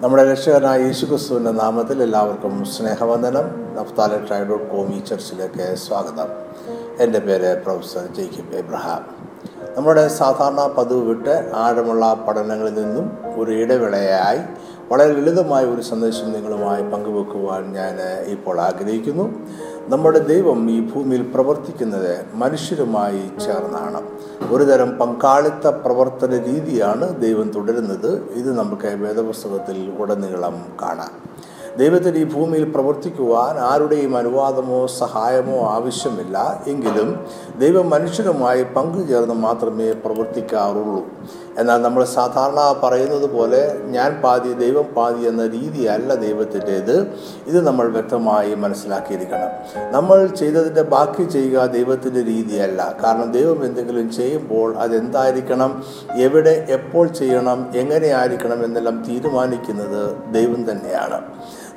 നമ്മുടെ രക്ഷകനായ യേശുക്രിസ്തുവിന്റെ നാമത്തിൽ എല്ലാവർക്കും സ്നേഹവന്ദനം. നഫ്താല ട്രൈ ഡോട്ട് കോം ഈ ചർച്ചിലേക്ക് സ്വാഗതം. എന്റെ പേര് പ്രൊഫസർ ജെയ്ക്കിബ് എബ്രഹാം. നമ്മുടെ സാധാരണ പതിവ് വിട്ട് ആഴമുള്ള പഠനങ്ങളിൽ നിന്നും ഒരു ഇടവേളയായി വളരെ ലളിതമായ ഒരു സന്ദേശം നിങ്ങളുമായി പങ്കുവെക്കുവാൻ ഞാൻ ഇപ്പോൾ ആഗ്രഹിക്കുന്നു. നമ്മുടെ ദൈവം ഈ ഭൂമിയിൽ പ്രവർത്തിക്കുന്നത് മനുഷ്യരുമായി ചേർന്നാണ്. ഒരുതരം പങ്കാളിത്ത പ്രവർത്തന രീതിയാണ് ദൈവം തുടരുന്നത്. ഇത് നമുക്ക് വേദപുസ്തകത്തിൽ ഉടനീളം കാണാം. ദൈവത്തിന് ഈ ഭൂമിയിൽ പ്രവർത്തിക്കുവാൻ ആരുടെയും അനുവാദമോ സഹായമോ ആവശ്യമില്ല. എങ്കിലും ദൈവം മനുഷ്യരുമായി പങ്കുചേർന്ന് മാത്രമേ പ്രവർത്തിക്കാറുള്ളൂ. എന്നാൽ നമ്മൾ സാധാരണ പറയുന്നത് പോലെ ഞാൻ പാതി ദൈവം പാതി എന്ന രീതിയല്ല ദൈവത്തിന്റേത്. ഇത് നമ്മൾ വ്യക്തമായി മനസ്സിലാക്കിയിരിക്കണം. നമ്മൾ ചെയ്തതിന്റെ ബാക്കി ചെയ്യുക ദൈവത്തിന്റെ രീതിയല്ല. കാരണം ദൈവം എന്തെങ്കിലും ചെയ്യുമ്പോൾ അതെന്തായിരിക്കണം? എവിടെ എപ്പോൾ ചെയ്യണം? എങ്ങനെ ആയിരിക്കണം എന്നെല്ലാം തീരുമാനിക്കുന്നത് ദൈവം തന്നെയാണ്.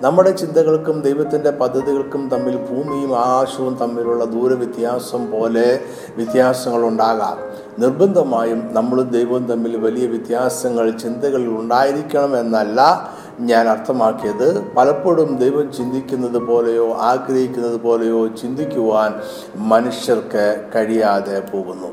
നമ്മുടെ ചിന്തകൾക്കും ദൈവത്തിന്റെ പദ്ധതികൾക്കും തമ്മിൽ ഭൂമിയും ആകാശവും തമ്മിലുള്ള ദൂരവ്യത്യാസം പോലെ വ്യത്യാസങ്ങളുണ്ടാകാം നിർബന്ധമായും നമ്മൾ ദൈവവും തമ്മിൽ വലിയ വ്യത്യാസങ്ങൾ ചിന്തകളിൽ ഉണ്ടായിരിക്കണം എന്നല്ല ഞാൻ അർത്ഥമാക്കിയത്. പലപ്പോഴും ദൈവം ചിന്തിക്കുന്നത് പോലെയോ ആഗ്രഹിക്കുന്നത് പോലെയോ ചിന്തിക്കുവാൻ മനുഷ്യർക്ക് കഴിയാതെ പോകുന്നു.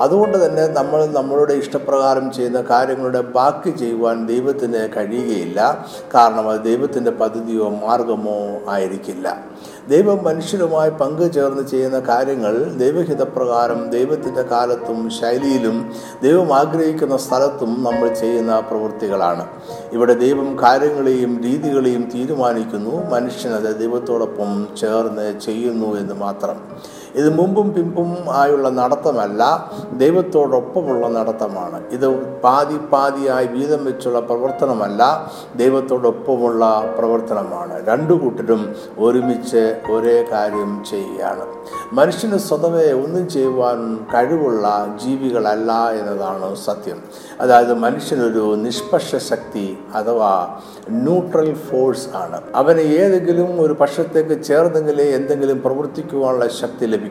അതുകൊണ്ട് തന്നെ നമ്മൾ നമ്മളുടെ ഇഷ്ടപ്രകാരം ചെയ്യുന്ന കാര്യങ്ങളുടെ ബാക്കി ചെയ്യുവാൻ ദൈവത്തിന് കഴിയുകയില്ല. കാരണം അത് ദൈവത്തിന്റെ പദ്ധതിയോ മാർഗമോ ആയിരിക്കില്ല. ദൈവം മനുഷ്യരുമായി പങ്കുചേർന്ന് ചെയ്യുന്ന കാര്യങ്ങൾ ദൈവഹിതപ്രകാരം ദൈവത്തിന്റെ കാലത്തും ശൈലിയിലും ദൈവം ആഗ്രഹിക്കുന്ന സ്ഥലത്തും നമ്മൾ ചെയ്യുന്ന പ്രവൃത്തികളാണ്. ഇവിടെ ദൈവം കാര്യങ്ങളെയും രീതികളെയും തീരുമാനിക്കുന്നു. മനുഷ്യനത് ദൈവത്തോടൊപ്പം ചേർന്ന് ചെയ്യുന്നു എന്ന് മാത്രം. ഇത് മുമ്പും പിമ്പും ആയുള്ള നടത്തമല്ല ദൈവത്തോടൊപ്പമുള്ള നടത്തമാണ്. ഇത് പാതി പാതിയായി വീതം വെച്ചുള്ള പ്രവർത്തനമല്ല ദൈവത്തോടൊപ്പമുള്ള പ്രവർത്തനമാണ്. രണ്ടു കൂട്ടരും ഒരുമിച്ച് ഒരേ കാര്യം ചെയ്യുകയാണ്. മനുഷ്യന് സ്വതവേ ഒന്നും ചെയ്യുവാൻ കഴിവുള്ള ജീവികളല്ല എന്നതാണ് സത്യം. അതായത് മനുഷ്യനൊരു നിഷ്പക്ഷ ശക്തി അഥവാ ന്യൂട്രൽ ഫോഴ്സ് ആണ്. അവന് ഏതെങ്കിലും ഒരു പക്ഷത്തേക്ക് ചേർന്നെങ്കിലേ എന്തെങ്കിലും പ്രവർത്തിക്കുവാനുള്ള ശക്തി ലഭിക്കൂ.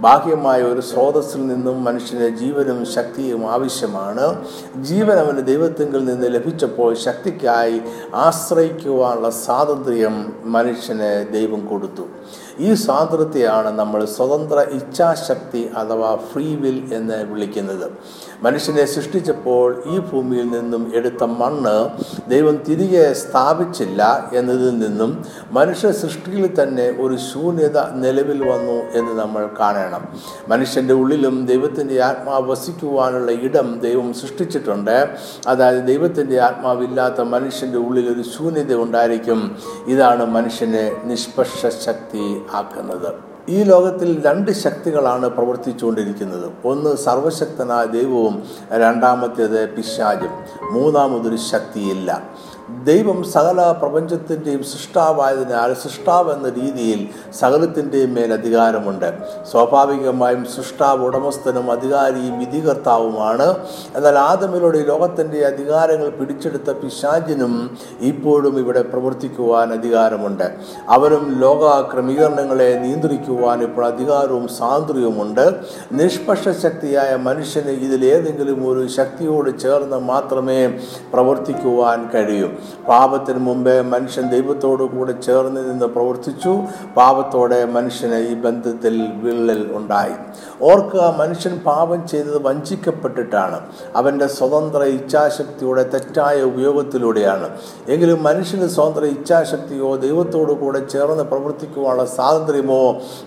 ബാഹ്യമായ ഒരു സ്രോതസ്സിൽ നിന്നും മനുഷ്യന് ജീവനും ശക്തിയും ആവശ്യമാണ്. ജീവൻ അവന് ദൈവത്തിങ്കിൽ നിന്ന് ലഭിച്ചപ്പോൾ ശക്തിക്കായി ആശ്രയിക്കുവാനുള്ള സ്വാതന്ത്ര്യം മനുഷ്യന് ദൈവം കൊടുത്തു. ഈ സ്വാതന്ത്ര്യത്തെയാണ് നമ്മൾ സ്വതന്ത്ര ഇച്ഛാശക്തി അഥവാ ഫ്രീ വിൽ എന്ന് വിളിക്കുന്നത്. മനുഷ്യനെ സൃഷ്ടിച്ചപ്പോൾ ഈ ഭൂമിയിൽ നിന്നും എടുത്ത മണ്ണ് ദൈവം തിരികെ സ്ഥാപിച്ചില്ല എന്നതിൽ നിന്നും മനുഷ്യ സൃഷ്ടിയിൽ തന്നെ ഒരു ശൂന്യത നിലവിൽ വന്നു എന്ന് നമ്മൾ കാണണം. മനുഷ്യന്റെ ഉള്ളിലും ദൈവത്തിന്റെ ആത്മാവ് വസിക്കുവാനുള്ള ഇടം ദൈവം സൃഷ്ടിച്ചിട്ടുണ്ട്. അതായത് ദൈവത്തിന്റെ ആത്മാവില്ലാത്ത മനുഷ്യന്റെ ഉള്ളിൽ ഒരു ശൂന്യത ഉണ്ടായിരിക്കും. ഇതാണ് മനുഷ്യനെ നിഷ്പക്ഷ ശക്തി ആക്കുന്നത്. ഈ ലോകത്തിൽ രണ്ട് ശക്തികളാണ് പ്രവർത്തിച്ചുകൊണ്ടിരിക്കുന്നത്. ഒന്ന് സർവശക്തനായ ദൈവവും രണ്ടാമത്തേത് പിശാചും. മൂന്നാമതൊരു ശക്തിയില്ല. ദൈവം സകല പ്രപഞ്ചത്തിന്റെയും സൃഷ്ടാവായതിനാൽ സൃഷ്ടാവ് എന്ന രീതിയിൽ സകലത്തിന്റെയും മേൽ അധികാരമുണ്ട്. സ്വാഭാവികമായും സൃഷ്ടാവ് ഉടമസ്ഥനും അധികാരിയും വിധികർത്താവുമാണ്. എന്നാൽ ആദമിലൂടെ ലോകത്തിന്റെ അധികാരങ്ങൾ പിടിച്ചെടുത്ത പിശാചിനും ഇപ്പോഴും ഇവിടെ പ്രവർത്തിക്കുവാൻ അധികാരമുണ്ട്. അവനും ലോക ക്രമീകരണങ്ങളെ നിയന്ത്രിക്കുവാൻ ഇപ്പോൾ അധികാരവും സ്വാതന്ത്ര്യവുമുണ്ട് നിഷ്പക്ഷ ശക്തിയായ മനുഷ്യന് ഇതിലേതെങ്കിലും ഒരു ശക്തിയോട് ചേർന്ന് മാത്രമേ പ്രവർത്തിക്കുവാൻ കഴിയൂ. പാപത്തിന് മുമ്പേ മനുഷ്യൻ ദൈവത്തോടു കൂടെ ചേർന്ന് നിന്ന് പ്രവർത്തിച്ചു. പാപത്തോടെ മനുഷ്യന് ഈ ബന്ധത്തിൽ വിള്ളൽ ഉണ്ടായി. ഓർക്കുക മനുഷ്യൻ പാപം ചെയ്തത് വഞ്ചിക്കപ്പെട്ടിട്ടാണ്. അവന്റെ സ്വതന്ത്ര ഇച്ഛാശക്തിയുടെ തെറ്റായ ഉപയോഗത്തിലൂടെയാണ്. എങ്കിലും മനുഷ്യന് സ്വതന്ത്ര ഇച്ഛാശക്തിയോ ദൈവത്തോടു കൂടെ ചേർന്ന് പ്രവർത്തിക്കുവാനുള്ള സ്വാതന്ത്ര്യമോ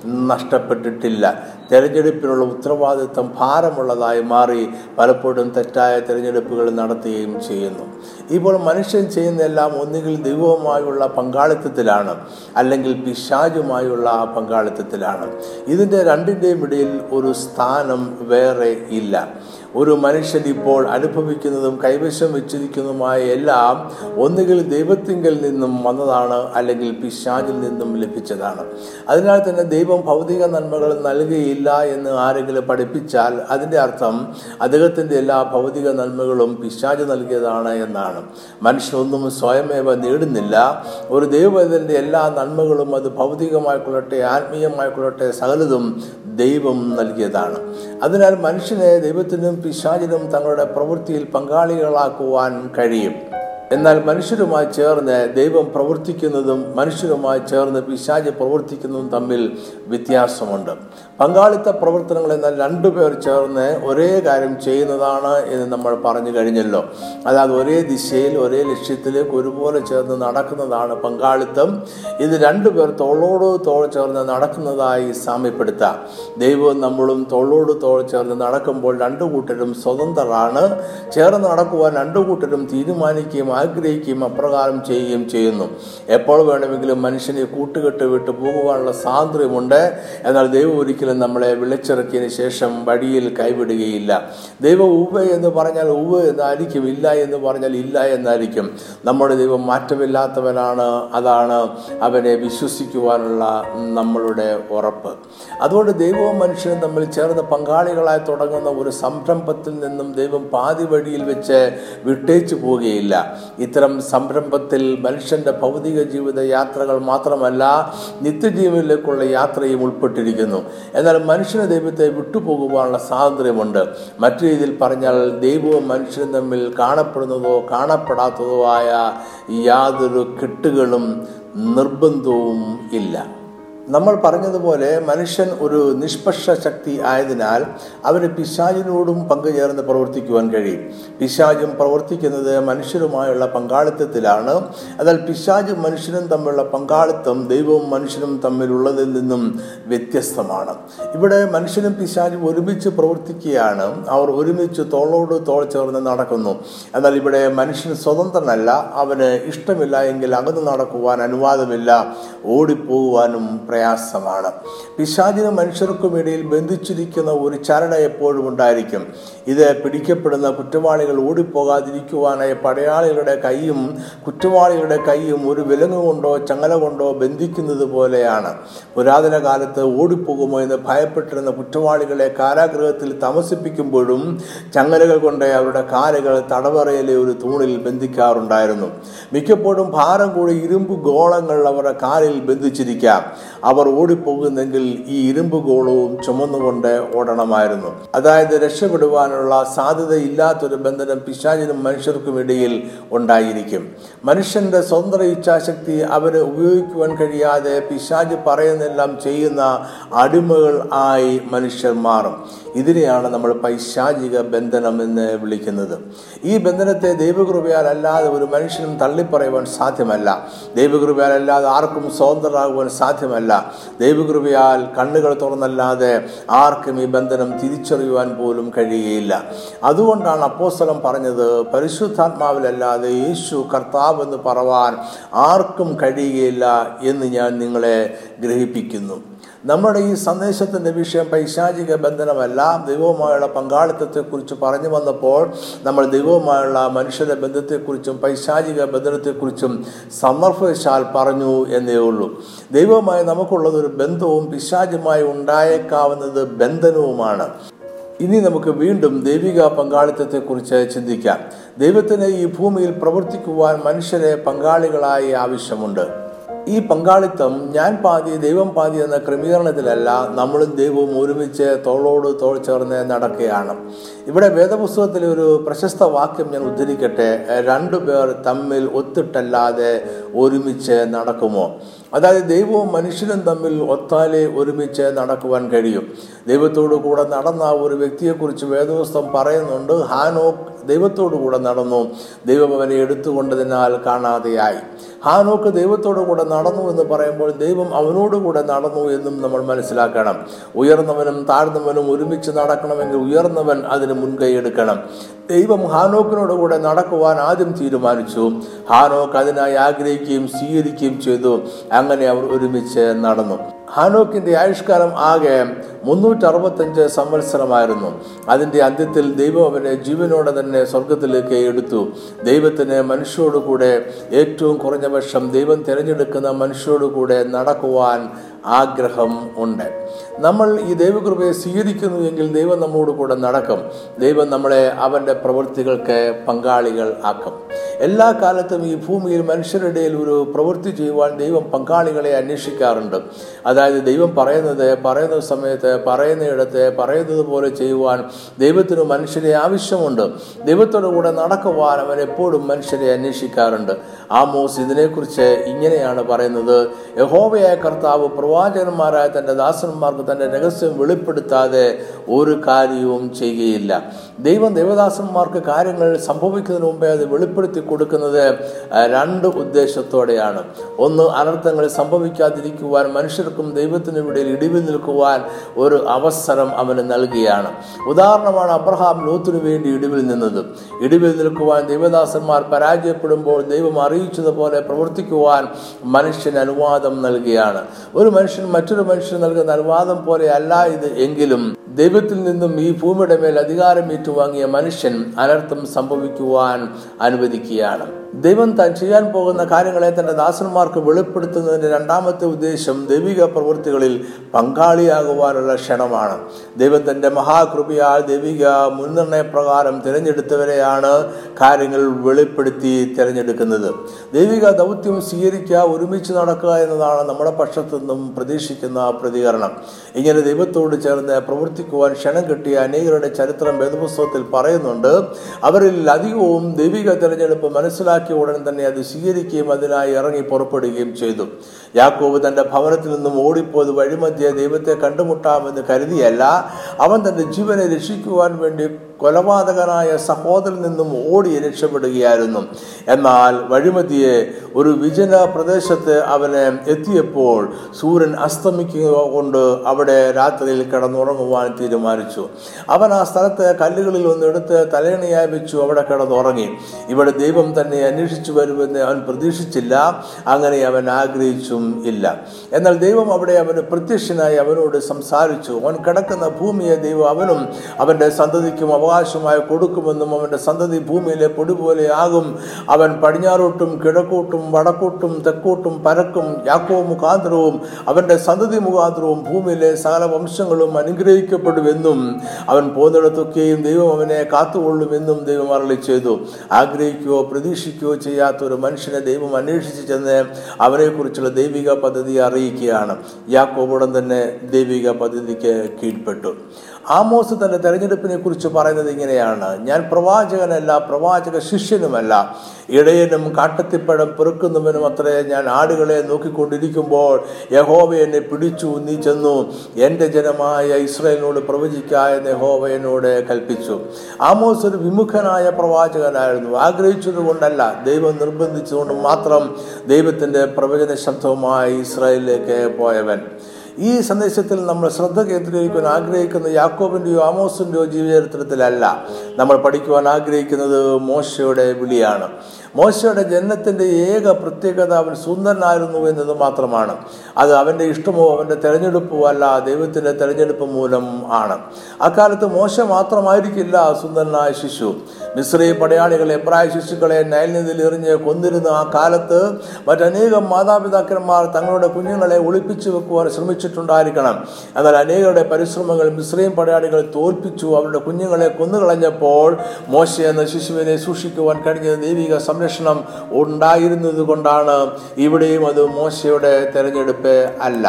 നഷ്ടപ്പെട്ടിട്ടില്ല. തെരഞ്ഞെടുപ്പിനുള്ള ഉത്തരവാദിത്വം ഭാരമുള്ളതായി മാറി പലപ്പോഴും തെറ്റായ തിരഞ്ഞെടുപ്പുകൾ നടത്തുകയും ചെയ്യുന്നു. ഇപ്പോൾ മനുഷ്യൻ ചെയ്യുന്നതെല്ലാം ഒന്നുകിൽ ദൈവവുമായുള്ള പങ്കാളിത്തത്തിലാണ് അല്ലെങ്കിൽ പിശാചുമായുള്ള പങ്കാളിത്തത്തിലാണ്. ഇതിന്റെ രണ്ടിന്റെയും ഇടയിൽ ഒരു സ്ഥാനം വേറെ ഇല്ല. ഒരു മനുഷ്യൻ ഇപ്പോൾ അനുഭവിക്കുന്നതും കൈവശം വെച്ചിരിക്കുന്നതുമായ എല്ലാം ഒന്നുകിൽ ദൈവത്തിങ്കിൽ നിന്നും വന്നതാണ് അല്ലെങ്കിൽ പിശാചിൽ നിന്നും ലഭിച്ചതാണ്. അതിനാൽ തന്നെ ദൈവം ഭൗതിക നന്മകൾ നൽകിയില്ല എന്ന് ആരെങ്കിലും പഠിപ്പിച്ചാൽ അതിന്റെ അർത്ഥം അദ്ദേഹത്തിന്റെ എല്ലാ ഭൗതിക നന്മകളും പിശാജ് നൽകിയതാണ് എന്നാണ്. മനുഷ്യനൊന്നും സ്വയമേവ നേടുന്നില്ല. ഒരു ദൈവത്തിന്റെ എല്ലാ നന്മകളും അത് ഭൗതികമായിക്കൊള്ളട്ടെ ആത്മീയമായിക്കൊള്ളട്ടെ സകലതും ദൈവം നൽകിയതാണ്. അതിനാൽ മനുഷ്യനെ ദൈവത്തിനും പിശാചിനും തങ്ങളുടെ പ്രവൃത്തിയിൽ പങ്കാളികളാക്കുവാൻ കഴിയും. എന്നാൽ മനുഷ്യരുമായി ചേർന്ന് ദൈവം പ്രവർത്തിക്കുന്നതും മനുഷ്യരുമായി ചേർന്ന് പിശാജ് പ്രവർത്തിക്കുന്നതും തമ്മിൽ വ്യത്യാസമുണ്ട്. പങ്കാളിത്ത പ്രവർത്തനങ്ങൾ എന്നാൽ രണ്ടുപേർ ചേർന്ന് ഒരേ കാര്യം ചെയ്യുന്നതാണ് എന്ന് നമ്മൾ പറഞ്ഞു കഴിഞ്ഞല്ലോ. അതായത് ഒരേ ദിശയിൽ ഒരേ ലക്ഷ്യത്തിലേക്ക് ഒരുപോലെ ചേർന്ന് നടക്കുന്നതാണ് പങ്കാളിത്തം. ഇത് രണ്ടുപേർ തോളോട് തോൾ ചേർന്ന് നടക്കുന്നതായി സാമ്യപ്പെടുത്താം. ദൈവവും നമ്മളും തോളോട് തോൾ ചേർന്ന് നടക്കുമ്പോൾ രണ്ടു കൂട്ടരും സ്വതന്ത്രരാണ്. ചേർന്ന് നടക്കുവാൻ രണ്ടു കൂട്ടരും തീരുമാനിക്കുകയും ആഗ്രഹിക്കുകയും അപ്രകാരം ചെയ്യുകയും ചെയ്യുന്നു. എപ്പോൾ വേണമെങ്കിലും മനുഷ്യനെ കൂട്ടുകെട്ട് വിട്ട് പോകുവാനുള്ള സ്വാതന്ത്ര്യമുണ്ട്. എന്നാൽ ദൈവം ഒരിക്കലും നമ്മളെ വിളിച്ചിറക്കിയതിന് ശേഷം വഴിയിൽ കൈവിടുകയില്ല. ദൈവം ഉവ്വ് എന്ന് പറഞ്ഞാൽ ഉവ്വ് എന്നായിരിക്കും ഇല്ല എന്ന് പറഞ്ഞാൽ ഇല്ല എന്നായിരിക്കും. നമ്മുടെ ദൈവം മാറ്റമില്ലാത്തവനാണ് അതാണ് അവനെ വിശ്വസിക്കുവാനുള്ള നമ്മളുടെ ഉറപ്പ്. അതുകൊണ്ട് ദൈവവും മനുഷ്യനും തമ്മിൽ ചേർന്ന് പങ്കാളികളായി തുടങ്ങുന്ന ഒരു സംരംഭത്തിൽ നിന്നും ദൈവം പാതി വഴിയിൽ വെച്ച് വിട്ടേച്ചു പോവുകയില്ല. ഇത്തരം സംരംഭത്തിൽ മനുഷ്യന്റെ ഭൗതിക ജീവിത യാത്രകൾ മാത്രമല്ല നിത്യജീവനിലേക്കുള്ള യാത്രയും ഉൾപ്പെട്ടിരിക്കുന്നു. എന്നാൽ മനുഷ്യന് ദൈവത്തെ വിട്ടുപോകുവാനുള്ള സ്വാതന്ത്ര്യമുണ്ട്. മറ്റു രീതിയിൽ പറഞ്ഞാൽ ദൈവവും മനുഷ്യനും തമ്മിൽ കാണപ്പെടുന്നതോ കാണപ്പെടാത്തതോ ആയ യാതൊരു കെട്ടുകളും നിർബന്ധവും ഇല്ല. നമ്മൾ പറഞ്ഞതുപോലെ മനുഷ്യൻ ഒരു നിഷ്പക്ഷ ശക്തി ആയതിനാൽ അവന് പിശാചിനോടും പങ്കുചേർന്ന് പ്രവർത്തിക്കുവാൻ കഴിയും. പിശാചും പ്രവർത്തിക്കുന്നത് മനുഷ്യരുമായുള്ള പങ്കാളിത്തത്തിലാണ്. എന്നാൽ പിശാചും മനുഷ്യനും തമ്മിലുള്ള പങ്കാളിത്തം ദൈവവും മനുഷ്യനും തമ്മിലുള്ളതിൽ നിന്നും വ്യത്യസ്തമാണ്. ഇവിടെ മനുഷ്യനും പിശാചും ഒരുമിച്ച് പ്രവർത്തിക്കുകയാണ്. അവർ ഒരുമിച്ച് തോളോട് തോൾ ചേർന്ന് നടക്കുന്നു. എന്നാൽ ഇവിടെ മനുഷ്യൻ സ്വതന്ത്രനല്ല. അവന് ഇഷ്ടമില്ല എങ്കിൽ അകന്നു നടക്കുവാൻ അനുവാദമില്ല. ഓടിപ്പോകുവാനും പ്രയാസമാണ്. പിശാചിനും മനുഷ്യർക്കും ഇടയിൽ ബന്ധിച്ചിരിക്കുന്ന ഒരു ചരട എപ്പോഴും ഉണ്ടായിരിക്കും. ഇത് പിടിക്കപ്പെടുന്ന കുറ്റവാളികൾ ഓടിപ്പോകാതിരിക്കുവാനായി പടയാളികളുടെ കൈയും കുറ്റവാളികളുടെ കൈയും ഒരു വിലങ്ങ് കൊണ്ടോ ചങ്ങല കൊണ്ടോ ബന്ധിക്കുന്നത് പോലെയാണ്. പുരാതന കാലത്ത് ഓടിപ്പോകുമോ എന്ന് ഭയപ്പെട്ടിരുന്ന കുറ്റവാളികളെ കാരാഗൃഹത്തിൽ താമസിപ്പിക്കുമ്പോഴും ചങ്ങലകൾ കൊണ്ട് അവരുടെ കാലുകൾ തടവറയിലെ ഒരു തൂണിൽ ബന്ധിക്കാറുണ്ടായിരുന്നു. മിക്കപ്പോഴും ഭാരം കൂടി ഇരുമ്പ് ഗോളങ്ങൾ അവരുടെ കാലിൽ ബന്ധിച്ചിരിക്കാം. അവർ ഓടിപ്പോകുന്നെങ്കിൽ ഈ ഇരുമ്പ് ഗോളവും ചുമന്നുകൊണ്ട് ഓടണമായിരുന്നു. അതായത് രക്ഷപ്പെടുവാനുള്ള സാധ്യതയില്ലാത്തൊരു ബന്ധനം പിശാചിനും മനുഷ്യർക്കും ഇടയിൽ ഉണ്ടായിരിക്കും. മനുഷ്യന്റെ സ്വന്തം ഇച്ഛാശക്തി അവരെ ഉപയോഗിക്കുവാൻ കഴിയാതെ പിശാജ് പറയുന്നെല്ലാം ചെയ്യുന്ന അടിമകൾ ആയി മനുഷ്യർ മാറും. ഇതിനെയാണ് നമ്മൾ പൈശാചിക ബന്ധനം എന്ന് വിളിക്കുന്നത്. ഈ ബന്ധനത്തെ ദൈവകൃപയാൽ അല്ലാതെ ഒരു മനുഷ്യനും തള്ളിപ്പറയുവാൻ സാധ്യമല്ല. ദൈവകൃപയാൽ അല്ലാതെ ആർക്കും സ്വതന്ത്രരാകുവാൻ സാധ്യമല്ല. ദൈവകൃപയാൽ കണ്ണുകൾ തുറന്നല്ലാതെ ആർക്കും ഈ ബന്ധനം തിരിച്ചറിയുവാൻ പോലും കഴിയുകയില്ല. അതുകൊണ്ടാണ് അപ്പോസ്തലം പറഞ്ഞത് പരിശുദ്ധാത്മാവിലല്ലാതെ യേശു കർത്താവ് എന്ന് പറവാൻ ആർക്കും കഴിയുകയില്ല എന്ന് ഞാൻ നിങ്ങളെ ഗ്രഹിപ്പിക്കുന്നു. നമ്മുടെ ഈ സന്ദേശത്തിന്റെ വിഷയം പൈശാചിക ബന്ധനമല്ല ദൈവവുമായുള്ള പങ്കാളിത്തത്തെക്കുറിച്ച് പറഞ്ഞു വന്നപ്പോൾ നമ്മൾ ദൈവവുമായുള്ള മനുഷ്യരുടെ ബന്ധത്തെക്കുറിച്ചും പൈശാചിക ബന്ധനത്തെക്കുറിച്ചും സമർപ്പവശാൽ പറഞ്ഞു എന്നേ ഉള്ളൂ. ദൈവവുമായി നമുക്കുള്ളതൊരു ബന്ധവും പിശാചുമായി ഉണ്ടായേക്കാവുന്നത് ബന്ധനവുമാണ്. ഇനി നമുക്ക് വീണ്ടും ദൈവിക പങ്കാളിത്തത്തെക്കുറിച്ച് ചിന്തിക്കാം. ദൈവത്തിന് ഈ ഭൂമിയിൽ പ്രവർത്തിക്കുവാൻ മനുഷ്യരെ പങ്കാളികളായി ആവശ്യമുണ്ട്. ഈ പങ്കാളിത്തം ഞാൻ പാതി ദൈവം പാതി എന്ന ക്രമീകരണത്തിലല്ല നമ്മളും ദൈവവും ഒരുമിച്ച് തോളോട് തോൾ ചേർന്ന് നടക്കുകയാണ്. ഇവിടെ വേദപുസ്തകത്തിലെ ഒരു പ്രശസ്ത വാക്യം ഞാൻ ഉദ്ധരിക്കട്ടെ. രണ്ടു പേർ തമ്മിൽ ഒത്തിട്ടല്ലാതെ ഒരുമിച്ച് നടക്കുമോ? അതായത് ദൈവവും മനുഷ്യനും തമ്മിൽ ഒത്താലെ ഒരുമിച്ച് നടക്കുവാൻ കഴിയും. ദൈവത്തോടു കൂടെ നടന്ന ഒരു വ്യക്തിയെക്കുറിച്ച് വേദവസ്തം പറയുന്നുണ്ട് ഹാനോക്ക് ദൈവത്തോടു കൂടെ നടന്നു. ദൈവം അവനെ എടുത്തുകൊണ്ടതിനാൽ കാണാതെയായി. ഹാനോക്ക് ദൈവത്തോടു കൂടെ നടന്നു എന്ന് പറയുമ്പോൾ ദൈവം അവനോട് കൂടെ നടന്നു എന്നും നമ്മൾ മനസ്സിലാക്കണം. ഉയർന്നവനും താഴ്ന്നവനും ഒരുമിച്ച് നടക്കണമെങ്കിൽ ഉയർന്നവൻ അതിന് മുൻകൈ എടുക്കണം. ദൈവം ഹാനോക്കിനോട് കൂടെ നടക്കുവാൻ ആദ്യം തീരുമാനിച്ചു. ഹാനോക്ക് അതിനായി ആഗ്രഹിക്കുകയും സ്വീകരിക്കുകയും ചെയ്തു. അങ്ങനെ അവർ ഒരുമിച്ച് നടന്നു. ഹാനോക്കിന്റെ ആയുഷ്കാലം ആകെ മുന്നൂറ്റി അറുപത്തഞ്ച് സംവത്സരമായിരുന്നു. അതിന്റെ അന്ത്യത്തിൽ ദൈവം അവനെ ജീവനോടെ തന്നെ സ്വർഗത്തിലേക്ക് എടുത്തു. ദൈവത്തിന് മനുഷ്യോടുകൂടെ ഏറ്റവും കുറഞ്ഞ പക്ഷം ദൈവം തിരഞ്ഞെടുക്കുന്ന മനുഷ്യോടുകൂടെ നടക്കുവാൻ ആഗ്രഹം ഉണ്ട്. നമ്മൾ ഈ ദൈവകൃപയെ സ്വീകരിക്കുന്നു എങ്കിൽ ദൈവം നമ്മോട് കൂടെ നടക്കും. ദൈവം നമ്മളെ അവന്റെ പ്രവൃത്തികൾക്ക് പങ്കാളികൾ ആക്കും. എല്ലാ കാലത്തും ഈ ഭൂമിയിൽ മനുഷ്യരുടെ ഒരു പ്രവൃത്തി ചെയ്യുവാൻ ദൈവം പങ്കാളികളെ അന്വേഷിക്കാറുണ്ട്. അതായത് ദൈവം പറയുന്നത് പറയുന്ന സമയത്ത് പറയുന്നയിടത്ത് പറയുന്നത് പോലെ ചെയ്യുവാൻ ദൈവത്തിന് മനുഷ്യരെ ആവശ്യമുണ്ട്. ദൈവത്തോടു കൂടെ നടക്കുവാൻ അവൻ എപ്പോഴും മനുഷ്യരെ അന്വേഷിക്കാറുണ്ട്. ആമോസ് ഇതിനെക്കുറിച്ച് ഇങ്ങനെയാണ് പറയുന്നത്. യഹോവയായ കർത്താവ് പ്രവാചകന്മാരായ തന്റെ ദാസന്മാർക്ക് തന്റെ രഹസ്യം വെളിപ്പെടുത്താതെ ഒരു കാര്യവും ചെയ്യുകയില്ല. ദൈവം ദേവദാസന്മാർക്ക് കാര്യങ്ങൾ സംഭവിക്കുന്നതിന് മുമ്പേ അത് വെളിപ്പെടുത്തി കൊടുക്കുന്നത് രണ്ട് ഉദ്ദേശത്തോടെയാണ്. ഒന്ന് അനർത്ഥങ്ങൾ സംഭവിക്കാതിരിക്കുവാൻ മനുഷ്യർക്കും ദൈവത്തിനും ഇടയിൽ ഇടിവിൽ നിൽക്കുവാൻ ഒരു അവസരം അവന് നൽകുകയാണ് ഉദാഹരണമാണ് അബ്രഹാം ലോത്തിനു വേണ്ടി ഇടിവിൽ നിന്നത്. ഇടിവിൽ നിൽക്കുവാൻ ദൈവദാസന്മാർ പരാജയപ്പെടുമ്പോൾ ദൈവം അറിയിച്ചതുപോലെ പ്രവർത്തിക്കുവാൻ മനുഷ്യന് അനുവാദം നൽകുകയാണ് ഒരു മനുഷ്യൻ മറ്റൊരു മനുഷ്യന് നൽകുന്ന അനുവാദം പോലെ അല്ല ഇത് എങ്കിലും ദൈവത്തിൽ നിന്നും ഈ ഭൂമിയുടെ മേൽ അധികാരം ഏറ്റുവാങ്ങിയ മനുഷ്യൻ അനർത്ഥം സംഭവിക്കുവാൻ അനുവദിക്കുകയാണ്. ദൈവം താൻ ചെയ്യാൻ പോകുന്ന കാര്യങ്ങളെ തന്റെ ദാസന്മാർക്ക് വെളിപ്പെടുത്തുന്നതിന്റെ രണ്ടാമത്തെ ഉദ്ദേശം ദൈവിക പ്രവൃത്തികളിൽ പങ്കാളിയാകുവാനുള്ള ക്ഷണമാണ്. ദൈവം തന്റെ മഹാകൃപയാൽ ദൈവിക മുൻനിർണയപ്രകാരം തിരഞ്ഞെടുത്തവരെയാണ് കാര്യങ്ങൾ വെളിപ്പെടുത്തി തിരഞ്ഞെടുക്കുന്നത്. ദൈവിക ദൗത്യം സ്വീകരിക്കുക ഒരുമിച്ച് നടക്കുക എന്നതാണ് നമ്മുടെ പക്ഷത്തു നിന്നും പ്രതീക്ഷിക്കുന്ന പ്രതികരണം. ഇങ്ങനെ ദൈവത്തോട് ചേർന്ന് പ്രവർത്തിക്കുവാൻ ക്ഷണം കിട്ടിയ അനേകരുടെ ചരിത്രം വേദപുസ്തകത്തിൽ പറയുന്നുണ്ട് അവരിൽ അധികവും ദൈവിക തിരഞ്ഞെടുപ്പ് മനസ്സിലാക്കി ഉടൻ തന്നെ അത് സ്വീകരിക്കുകയും അതിനായി ഇറങ്ങി പുറപ്പെടുകയും ചെയ്തു. യാക്കോബ് തന്റെ ഭവനത്തിൽ നിന്നും ഓടിപ്പോയത് വഴിമധ്യേ ദൈവത്തെ കണ്ടുമുട്ടാമെന്ന് കരുതിയല്ല. അവൻ തന്റെ ജീവനെ രക്ഷിക്കുവാൻ വേണ്ടി കൊലപാതകനായ സഹോദരൻ നിന്നും ഓടി രക്ഷപ്പെടുകയായിരുന്നു. എന്നാൽ വഴിമതിയെ ഒരു വിജന പ്രദേശത്ത് അവന് എത്തിയപ്പോൾ സൂര്യൻ അസ്തമിക്കുക കൊണ്ട് അവിടെ രാത്രിയിൽ കിടന്നുറങ്ങുവാൻ തീരുമാനിച്ചു. അവൻ ആ സ്ഥലത്ത് കല്ലുകളിൽ ഒന്നെടുത്ത് തലയണയായി വെച്ചു അവിടെ കിടന്നുറങ്ങി. ഇവിടെ ദൈവം തന്നെ അന്വേഷിച്ചു വരുമെന്ന് അവൻ പ്രതീക്ഷിച്ചില്ല. അങ്ങനെ അവൻ ആഗ്രഹിച്ചും ഇല്ല. എന്നാൽ ദൈവം അവിടെ അവന് പ്രത്യക്ഷനായി അവനോട് സംസാരിച്ചു. അവൻ കിടക്കുന്ന ഭൂമിയെ ദൈവം അവനും അവന്റെ സന്തതിക്കും അവകാശമായി കൊടുക്കുമെന്നും അവന്റെ സന്തതി ഭൂമിയിലെ പൊടി പോലെ ആകും. അവൻ പടിഞ്ഞാറോട്ടും കിഴക്കോട്ടും വടക്കോട്ടും തെക്കോട്ടും പരക്കും യാക്കോ മുഖാന്തരവും അവന്റെ സന്തതി മുഖാന്തരവും ഭൂമിയിലെ സകല വംശങ്ങളും അനുഗ്രഹിക്കപ്പെടുമെന്നും അവൻ പോകുന്നിടത്തൊക്കെയും ദൈവം അവനെ കാത്തുകൊള്ളുമെന്നും ദൈവം അരളി ചെയ്തു. ആഗ്രഹിക്കുകയോ പ്രതീക്ഷിക്കുകയോ ചെയ്യാത്ത ഒരു മനുഷ്യനെ ദൈവം അന്വേഷിച്ച് ചെന്ന് അവനെക്കുറിച്ചുള്ള ദൈവിക പദ്ധതി അറിയിക്കുകയാണ്. യാക്കോബുടൻ തന്നെ ദൈവിക പദ്ധതിക്ക് കീഴ്പ്പെട്ടു. ആമോസ് തന്റെ തെരഞ്ഞെടുപ്പിനെ കുറിച്ച് പറയുന്നത് ഇങ്ങനെയാണ്. ഞാൻ പ്രവാചകനല്ല പ്രവാചക ശിഷ്യനുമല്ല. ഇടയനും കാട്ടത്തിപ്പഴം പെറുക്കുന്നവനും അത്രേ. ഞാൻ ആടുകളെ നോക്കിക്കൊണ്ടിരിക്കുമ്പോൾ യഹോവ എന്നെ പിടിച്ചു നീ ചെന്നു. എന്റെ ജനമായ ഇസ്രയേലിനോട് പ്രവചിക്ക എന്ന് കൽപ്പിച്ചു. ആമോസ് ഒരു വിമുഖനായ പ്രവാചകനായിരുന്നു. ആഗ്രഹിച്ചതുകൊണ്ടല്ല ദൈവം നിർബന്ധിച്ചുകൊണ്ട് മാത്രം ദൈവത്തിന്റെ പ്രവചന ശബ്ദവുമായി ഇസ്രായേലിലേക്ക് പോയവൻ. ഈ സന്ദേശത്തിൽ നമ്മൾ ശ്രദ്ധ കേന്ദ്രീകരിക്കുവാൻ ആഗ്രഹിക്കുന്ന യാക്കോബിന്റെയോ ആമോസിന്റെയോ ജീവചരിത്രത്തിലല്ല നമ്മൾ പഠിക്കുവാൻ ആഗ്രഹിക്കുന്നത് മോശയുടെ വിളിയാണ്. മോശയുടെ ജനനത്തിന്റെ ഏക പ്രത്യേകത അവൻ സുന്ദരനായിരുന്നു എന്നത് മാത്രമാണ്. അത് അവന്റെ ഇഷ്ടമോ അവന്റെ തെരഞ്ഞെടുപ്പോ അല്ല ദൈവത്തിന്റെ തെരഞ്ഞെടുപ്പ് മൂലം ആണ്. അക്കാലത്ത് മോശ മാത്രമായിരിക്കില്ല സുന്ദരനായ ശിശു. മിശ്രീ പടയാളികളെ എബ്രായ ശിശുക്കളെ നയൽനിധിയിൽ എറിഞ്ഞ് കൊന്നിരുന്ന ആ കാലത്ത് മറ്റനേകം മാതാപിതാക്കന്മാർ തങ്ങളുടെ കുഞ്ഞുങ്ങളെ ഒളിപ്പിച്ചു വെക്കുവാൻ ശ്രമിച്ചിട്ടുണ്ടായിരിക്കണം. എന്നാൽ അനേകരുടെ പരിശ്രമങ്ങൾ മിശ്രീം പടയാളികൾ തോൽപ്പിച്ചു. അവരുടെ കുഞ്ഞുങ്ങളെ കൊന്നുകളഞ്ഞപ്പോൾ മോശ എന്ന ശിശുവിനെ സൂക്ഷിക്കുവാൻ കഴിഞ്ഞ ദൈവിക സംരക്ഷണം ഉണ്ടായിരുന്നത് കൊണ്ടാണ് ഇവിടെയും അത് മോശയുടെ തെരഞ്ഞെടുപ്പ് അല്ല.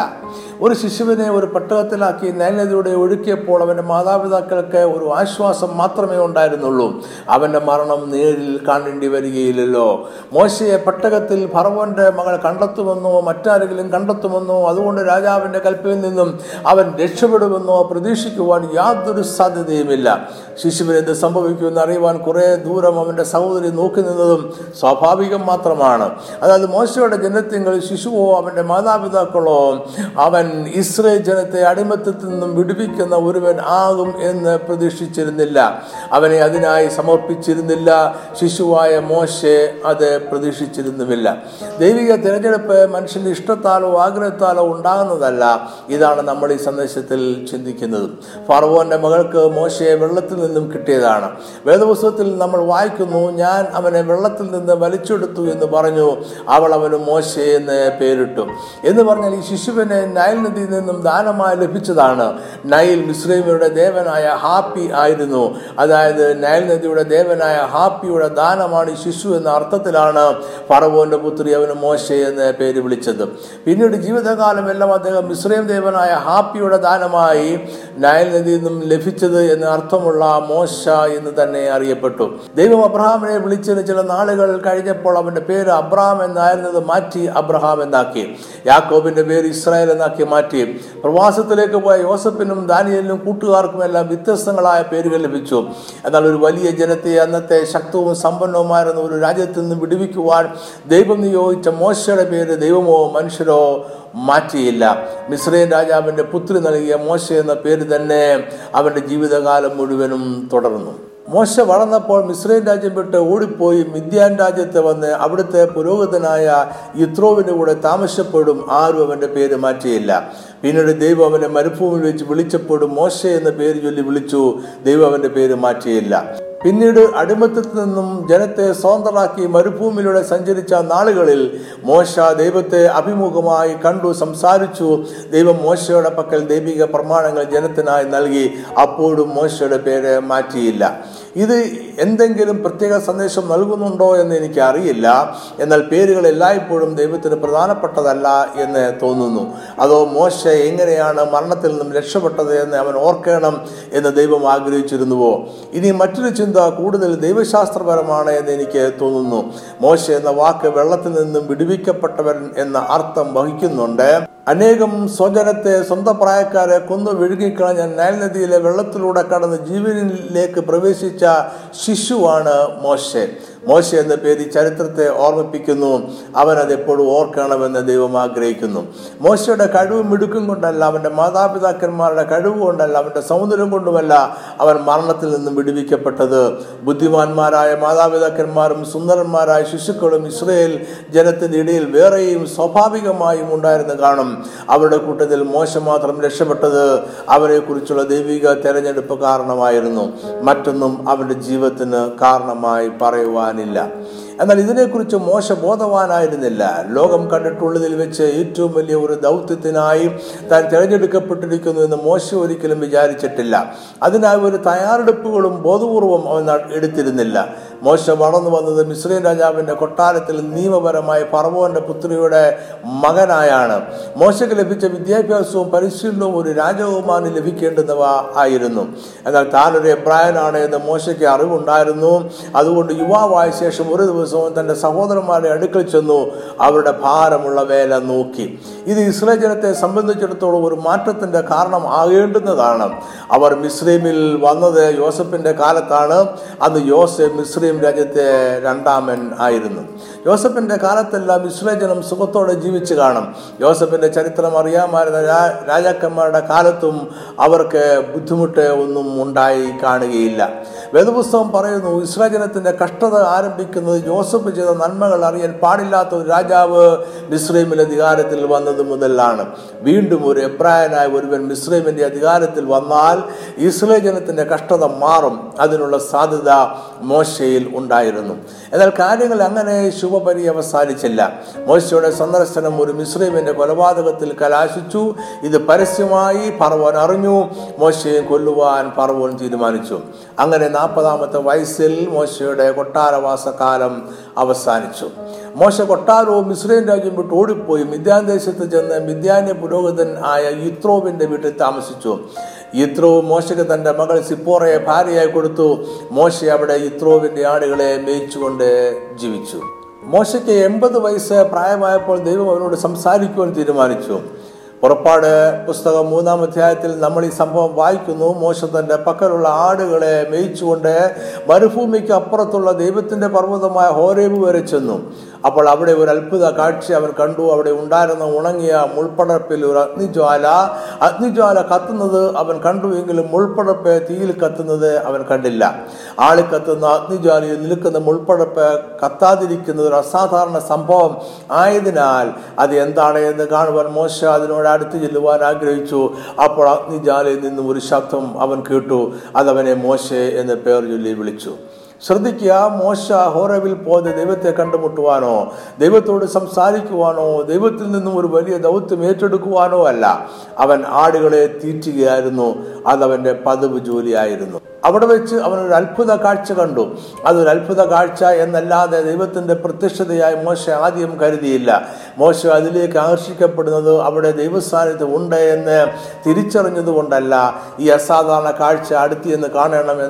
ഒരു ശിശുവിനെ ഒരു പട്ടകത്തിലാക്കി നയനതിയുടെ ഒഴുക്കിയപ്പോൾ അവന്റെ മാതാപിതാക്കൾക്ക് ഒരു ആശ്വാസം മാത്രമേ ഉണ്ടായിരുന്നുള്ളൂ. അവന്റെ മരണം നേരിൽ കാണേണ്ടി വരികയില്ലല്ലോ. മോശയെ പട്ടകത്തിൽ ഭർവന്റെ മകൾ കണ്ടെത്തുമെന്നോ മറ്റാരെങ്കിലും കണ്ടെത്തുമെന്നോ അതുകൊണ്ട് രാജാവിന്റെ കൽപ്പിൽ നിന്നും അവൻ രക്ഷപ്പെടുമെന്നോ പ്രതീക്ഷിക്കുവാൻ യാതൊരു സാധ്യതയുമില്ല. ശിശുവിന് എന്ത് സംഭവിക്കുമെന്ന് അറിയുവാൻ കുറേ ദൂരം അവന്റെ സഹോദരി നോക്കി നിന്നതും സ്വാഭാവികം മാത്രമാണ്. അതായത് മോശയുടെ ജനത്തിങ്കിൽ ശിശുവോ അവന്റെ മാതാപിതാക്കളോ അവൻ ഇസ്രയേൽ ജനത്തെ അടിമത്തത്തിൽ നിന്നും വിടുവിക്കുന്ന ഒരുവൻ ആകും എന്ന് പ്രതീക്ഷിച്ചിരുന്നില്ല. അവനെ അതിനായി സമർപ്പിച്ചിരുന്നില്ല. ശിശുവായ മോശെ അത് പ്രതീക്ഷിച്ചിരുന്നുമില്ല. ദൈവിക തിരഞ്ഞെടുപ്പ് മനുഷ്യന്റെ ഇഷ്ടത്താലോ ആഗ്രഹത്താലോ ഉണ്ടാകുന്നതല്ല. ഇതാണ് നമ്മൾ ഈ സന്ദേശത്തിൽ ചിന്തിക്കുന്നത്. ഫറവോന്റെ മകൾക്ക് മോശയെ വെള്ളത്തിൽ നിന്നും കിട്ടിയതാണ്. വേദപുസ്തകത്തിൽ നമ്മൾ വായിക്കുന്നു ഞാൻ അവനെ വെള്ളത്തിൽ നിന്ന് വലിച്ചെടുത്തു എന്ന് പറഞ്ഞു. അവൾ അവന് മോശയെന്ന് പേരിട്ടു. എന്ന് പറഞ്ഞാൽ ഈ ശിശുവിനെ നയൽ നൈൽ നദിയിൽ നിന്നും ദാനമായി ലഭിച്ചതാണ്. നൈൽ മിശ്രൈമിയുടെ ദേവനായ ഹാപ്പി ആയിരുന്നു. അതായത് നൈൽ നദിയുടെ ദേവനായ ഹാപ്പിയുടെ ദാനമാണ് ശിശു എന്ന അർത്ഥത്തിലാണ് ഫറവോന്റെ പുത്രി അവന് മോശ എന്ന് പേര് വിളിച്ചത്. പിന്നീട് ജീവിതകാലം എല്ലാം അദ്ദേഹം മിസ്ലിം ദേവനായ ഹാപ്പിയുടെ ദാനമായി നൈൽ നദിയിൽ നിന്നും ലഭിച്ചത് എന്ന അർത്ഥമുള്ള മോശ എന്ന് തന്നെ അറിയപ്പെട്ടു. ദൈവം അബ്രഹാമിനെ വിളിച്ചതിന് ചില നാളുകൾ കഴിഞ്ഞപ്പോൾ അവന്റെ പേര് അബ്രഹാം എന്നായിരുന്നത് മാറ്റി അബ്രഹാം എന്നാക്കി. യാക്കോബിന്റെ പേര് ഇസ്രായേൽ എന്നാക്കി. മാറ്റി. പ്രവാസത്തിലേക്ക് പോയ യോസഫിനും ദാനിയലിനും കൂട്ടുകാർക്കുമെല്ലാം വ്യത്യസ്തങ്ങളായ പേരുകൾ ലഭിച്ചു. എന്നാൽ ഒരു വലിയ ജനത്തെ അന്നത്തെ ശക്തവും സമ്പന്നവുമായിരുന്ന ഒരു രാജ്യത്ത് നിന്ന് വിടുവിക്കുവാൻ ദൈവം നിയോഗിച്ച മോശയുടെ പേര് ദൈവമോ മനുഷ്യരോ മാറ്റിയില്ല. മിശ്രൈൻ രാജാവിന്റെ പുത്രി നൽകിയ മോശ എന്ന പേര് തന്നെ അവന്റെ ജീവിതകാലം മുഴുവനും തുടർന്നു. മോശ വളർന്നപ്പോൾ മിശ്രൈൻ രാജ്യം വിട്ട് ഓടിപ്പോയി മിദ്യാൻ രാജ്യത്ത് വന്ന് അവിടുത്തെ പുരോഹിതനായ യിത്രോവിന്റെ കൂടെ താമസപ്പെടും. ആരും അവന്റെ പേര് മാറ്റിയില്ല. പിന്നീട് ദൈവം അവനെ മരുഭൂമിയിൽ വെച്ച് വിളിച്ചപ്പോഴും മോശ എന്ന പേര് ചൊല്ലി വിളിച്ചു. ദൈവം അവന്റെ പേര് മാറ്റിയില്ല. പിന്നീട് അടിമത്തത്തിൽ നിന്നും ജനത്തെ സ്വതന്ത്രരാക്കി മരുഭൂമിയിലൂടെ സഞ്ചരിച്ച നാളുകളിൽ മോശ ദൈവത്തെ അഭിമുഖമായി കണ്ടു സംസാരിച്ചു. ദൈവം മോശയുടെ പക്കൽ ദൈവിക പ്രമാണങ്ങൾ ജനത്തിനായി നൽകി. അപ്പോഴും മോശയുടെ പേര് മാറ്റിയില്ല. ഇത് എന്തെങ്കിലും പ്രത്യേക സന്ദേശം നൽകുന്നുണ്ടോ എന്ന് എനിക്ക് അറിയില്ല എന്നാൽ പേരുകൾ എല്ലായ്പ്പോഴും ദൈവത്തിന് പ്രധാനപ്പെട്ടതല്ല എന്ന് തോന്നുന്നു. അതോ മോശ എങ്ങനെയാണ് മരണത്തിൽ നിന്നും രക്ഷപ്പെട്ടത് എന്ന് അവൻ ഓർക്കണം എന്ന് ദൈവം ആഗ്രഹിച്ചിരുന്നുവോ? ഇനി മറ്റൊരു ചിന്ത കൂടുതൽ ദൈവശാസ്ത്രപരമാണ് എന്ന് എനിക്ക് തോന്നുന്നു. മോശ എന്ന വാക്ക് വെള്ളത്തിൽ നിന്നും വിടുവിക്കപ്പെട്ടവൻ എന്ന അർത്ഥം വഹിക്കുന്നുണ്ട്. അനേകം സ്വജനത്തെ സ്വന്തം പ്രായക്കാരെ കൊന്നു വിഴുകിക്കളഞ്ഞ നൈൽ നദിയിലെ വെള്ളത്തിലൂടെ കടന്ന് ജീവനിലേക്ക് പ്രവേശിച്ച ശിശുവാണ് മോശെ. മോശ എന്ന പേര് ചരിത്രത്തെ ഓർമ്മിപ്പിക്കുന്നു. അവൻ അതെപ്പോഴും ഓർക്കണമെന്ന് ദൈവം ആഗ്രഹിക്കുന്നു. മോശയുടെ കഴിവും മിടുക്കും കൊണ്ടല്ല അവന്റെ മാതാപിതാക്കന്മാരുടെ കഴിവ് കൊണ്ടല്ല അവന്റെ സൗന്ദര്യം കൊണ്ടുമല്ല അവൻ മരണത്തിൽ നിന്നും വിടുവിക്കപ്പെട്ടത്. ബുദ്ധിമാന്മാരായ മാതാപിതാക്കന്മാരും സുന്ദരന്മാരായ ശിശുക്കളും ഇസ്രയേൽ ജനത്തിന്റെ ഇടയിൽ വേറെയും സ്വാഭാവികമായും ഉണ്ടായിരുന്നു കാണും. അവരുടെ കൂട്ടത്തിൽ മോശം മാത്രം രക്ഷപ്പെട്ടത് അവരെക്കുറിച്ചുള്ള ദൈവിക തെരഞ്ഞെടുപ്പ് കാരണമായിരുന്നു. മറ്റൊന്നും അവന്റെ ജീവിതത്തിന് കാരണമായി പറയുവാനില്ല എന്നാൽ ഇതിനെക്കുറിച്ച് മോശ ബോധവാനായിരുന്നില്ല. ലോകം കണ്ടിട്ടുള്ളതിൽ വെച്ച് ഏറ്റവും വലിയ ഒരു ദൗത്യത്തിനായി താൻ തിരഞ്ഞെടുക്കപ്പെട്ടിരിക്കുന്നു എന്ന് മോശ ഒരിക്കലും വിചാരിച്ചിട്ടില്ല. അതിനായി ഒരു തയ്യാറെടുപ്പുകളും ബോധപൂർവം അവൻ എടുത്തിരുന്നില്ല. മോശ വളർന്നു വന്നത് മിശ്രീൻ രാജാവിന്റെ കൊട്ടാരത്തിൽ നിയമപരമായി പറവോന്റെ പുത്രിയുടെ മകനായാണ്. മോശയ്ക്ക് ലഭിച്ച വിദ്യാഭ്യാസവും പരിശീലനവും ഒരു രാജകുമാരന് ലഭിക്കേണ്ടുന്നവ ആയിരുന്നു. എന്നാൽ താനൊരു എബ്രായനാണ് എന്ന് മോശയ്ക്ക് അറിവുണ്ടായിരുന്നു. അതുകൊണ്ട് യുവാവായ ശേഷം ഒരു ദിവസവും തന്റെ സഹോദരന്മാരുടെ അടുക്കൽ ചെന്നു അവരുടെ ഭാരമുള്ള വേല നോക്കി. ഇത് ഇസ്ലേ ജനത്തെ സംബന്ധിച്ചിടത്തോളം ഒരു മാറ്റത്തിന്റെ കാരണം ആകേണ്ടുന്നതാണ്. അവർ മിസ്രൈമിൽ വന്നത് യോസഫിന്റെ കാലത്താണ്. അന്ന് യോസഫ് മിസ്രൈം രാജ്യത്തെ രണ്ടാമൻ ആയിരുന്നു. യോസഫിന്റെ കാലത്തെല്ലാം ഇസ്ലേ ജനം സുഖത്തോടെ ജീവിച്ചു കാണും. യോസഫിന്റെ ചരിത്രം അറിയാമായിരുന്ന രാജാക്കന്മാരുടെ കാലത്തും അവർക്ക് ബുദ്ധിമുട്ട് ഒന്നും ഉണ്ടായി കാണുകയില്ല. വേദപുസ്തകം പറയുന്നു ഇസ്രായേൽ കഷ്ടത ആരംഭിക്കുന്നത് ജോസഫ് ചെയ്ത നന്മകൾ അറിയാൻ പാടില്ലാത്ത ഒരു രാജാവ് മിസ്രൈമിൽ അധികാരത്തിൽ വന്നത് മുതലാണ്. വീണ്ടും ഒരു എബ്രായനായ ഒരുവൻ മിസ്രൈമിന്റെ അധികാരത്തിൽ വന്നാൽ ഇസ്രയേൽ കഷ്ടത മാറും. അതിനുള്ള സാധ്യത മോശയിൽ ഉണ്ടായിരുന്നു. എന്നാൽ കാര്യങ്ങൾ അങ്ങനെ ശുഭപരി അവസാനിച്ചില്ല. മോശയുടെ സന്ദർശനം ഒരു മിസ്രൈമിന്റെ കൊലപാതകത്തിൽ കലാശിച്ചു. ഇത് പരസ്യമായി പറവോൻ അറിഞ്ഞു. മോശയെ കൊല്ലുവാൻ പറവോൻ തീരുമാനിച്ചു. അങ്ങനെ നാൽപ്പതാമത്തെ വയസ്സിൽ മോശയുടെ കൊട്ടാരവാസകാലം അവസാനിച്ചു. മോശ കൊട്ടാരവും മിസ്രൈൻ രാജ്യം വിട്ട് ഓടിപ്പോയി. മിദ്യാൻ ദേശത്ത് ചെന്ന് മിദ്യാന്യ പുരോഹിതൻ ആയ യിത്രോവിന്റെ വീട്ടിൽ താമസിച്ചു. യിത്രോ മോശയ്ക്ക് തന്റെ മകൾ സിപ്പോറയെ ഭാര്യയായി കൊടുത്തു. മോശ അവിടെ യിത്രോവിന്റെ ആടുകളെ മേയിച്ചുകൊണ്ട് ജീവിച്ചു. മോശയ്ക്ക് എൺപത് വയസ്സ് പ്രായമായപ്പോൾ ദൈവം അവനോട് സംസാരിക്കുവാൻ തീരുമാനിച്ചു. പുറപ്പാട് പുസ്തകം മൂന്നാം അധ്യായത്തിൽ നമ്മൾ ഈ സംഭവം വായിക്കുന്നു. മോശം തന്റെ പക്കലുള്ള ആടുകളെ മേയിച്ചുകൊണ്ട് മരുഭൂമിക്ക് അപ്പുറത്തുള്ള ദൈവത്തിന്റെ പർവതമായ ഹോരേബ് വരെ ചെന്നു. അപ്പോൾ അവിടെ ഒരു അത്ഭുത കാഴ്ച അവൻ കണ്ടു. അവിടെ ഉണ്ടായിരുന്ന ഉണങ്ങിയ മുൾപ്പടർപ്പിൽ ഒരു അഗ്നിജ്വാല. അഗ്നിജ്വാല കത്തുന്നത് അവൻ കണ്ടു എങ്കിലും മുൾപ്പടർപ്പ് തീയിൽ കത്തുന്നത് അവൻ കണ്ടില്ല. ആളി കത്തുന്ന അഗ്നിജ്വാലയിൽ നിൽക്കുന്ന മുൾപ്പടർപ്പ് കത്താതിരിക്കുന്ന ഒരു അസാധാരണ സംഭവം ആയതിനാൽ അത് എന്താണ് എന്ന് കാണുവാൻ മോശ അതിനോട് അടുത്ത് ചെല്ലുവാൻ ആഗ്രഹിച്ചു. അപ്പോൾ അഗ്നിജ്വാലയിൽ നിന്നും ഒരു ശബ്ദം അവൻ കേട്ടു. അതവനെ മോശ എന്ന് പേർ ചൊല്ലി വിളിച്ചു. ശ്രദ്ധിക്കുക മോശ ഹോറവിൽ പോയത് ദൈവത്തെ കണ്ടുമുട്ടുവാനോ ദൈവത്തോട് സംസാരിക്കുവാനോ ദൈവത്തിൽ നിന്നും ഒരു വലിയ ദൗത്യം ഏറ്റെടുക്കുവാനോ അല്ല. അവൻ ആടുകളെ തീറ്റുകയായിരുന്നു അതവന്റെ പതിവ് ജോലിയായിരുന്നു. അവിടെ വെച്ച് അവനൊരു അത്ഭുത കാഴ്ച കണ്ടു. അതൊരു അത്ഭുത കാഴ്ച എന്നല്ലാതെ ദൈവത്തിന്റെ പ്രത്യക്ഷതയായി മോശ ആദ്യം കരുതിയില്ല. മോശ അതിലേക്ക് ആകർഷിക്കപ്പെടുന്നത് അവിടെ ദൈവസ്ഥാനത്ത് ഉണ്ട് എന്ന് തിരിച്ചറിഞ്ഞതുകൊണ്ടല്ല. ഈ അസാധാരണ കാഴ്ച അടുത്തി എന്ന്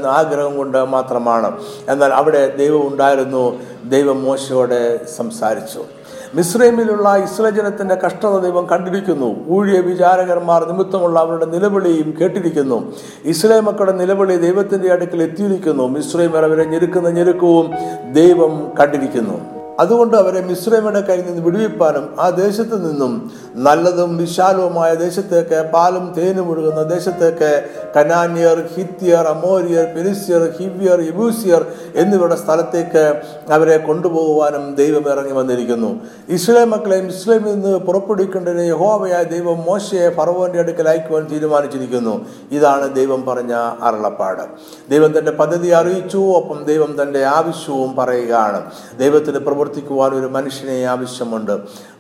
ആഗ്രഹം കൊണ്ട് മാത്രമാണ്. എന്നാൽ അവിടെ ദൈവം ഉണ്ടായിരുന്നു. ദൈവം മോശയോടെ സംസാരിച്ചു. മിസ്രൈമിലുള്ള ഇസ്രായേൽ ജനത്തിന്റെ കഷ്ടത ദൈവം കണ്ടിരിക്കുന്നു. ഊഴിയ വിചാരകന്മാർ നിമിത്തമുള്ള അവരുടെ നിലവിളിയും കേട്ടിരിക്കുന്നു. ഇസ്രായേൽ മക്കളുടെ നിലവിളി ദൈവത്തിന്റെ അടുക്കൽ എത്തിയിരിക്കുന്നു. മിസ്രൈമർ അവരെ ഞെരുക്കുന്ന ഞെരുക്കവും ദൈവം കണ്ടിരിക്കുന്നു. അതുകൊണ്ട് അവരെ മിശ്രമയുടെ കയ്യിൽ നിന്ന് വിടുവിപ്പാനും ആ ദേശത്ത് നിന്നും നല്ലതും വിശാലവുമായ ദേശത്തേക്ക് പാലും തേനും ഒഴുകുന്ന ദേശത്തേക്ക് കനാന്യർ ഹിത്യർ അമോരിയർ പെരിസ്യർ ഹിവ്യർ യബൂസിയർ എന്നിവരുടെ സ്ഥലത്തേക്ക് അവരെ കൊണ്ടുപോകുവാനും ദൈവം ഇറങ്ങി വന്നിരിക്കുന്നു. ഇസ്ലേം മക്കളെ ഇസ്ലാമിൽ നിന്ന് പുറപ്പെടുവിക്കേണ്ടതിന് യഹോവയായ ദൈവം മോശയെ ഫറവോന്റെ അടുക്കൽ അയക്കുവാൻ തീരുമാനിച്ചിരിക്കുന്നു. ഇതാണ് ദൈവം പറഞ്ഞ അരുളപ്പാട്. ദൈവം തന്റെ പദ്ധതി അറിയിച്ചു ഒപ്പം ദൈവം തന്റെ ആവശ്യവും പറയുകയാണ്. ദൈവത്തിന് പ്രവർത്തിക്കുവാൻ ഒരു മനുഷ്യനെ ആവശ്യമുണ്ട്.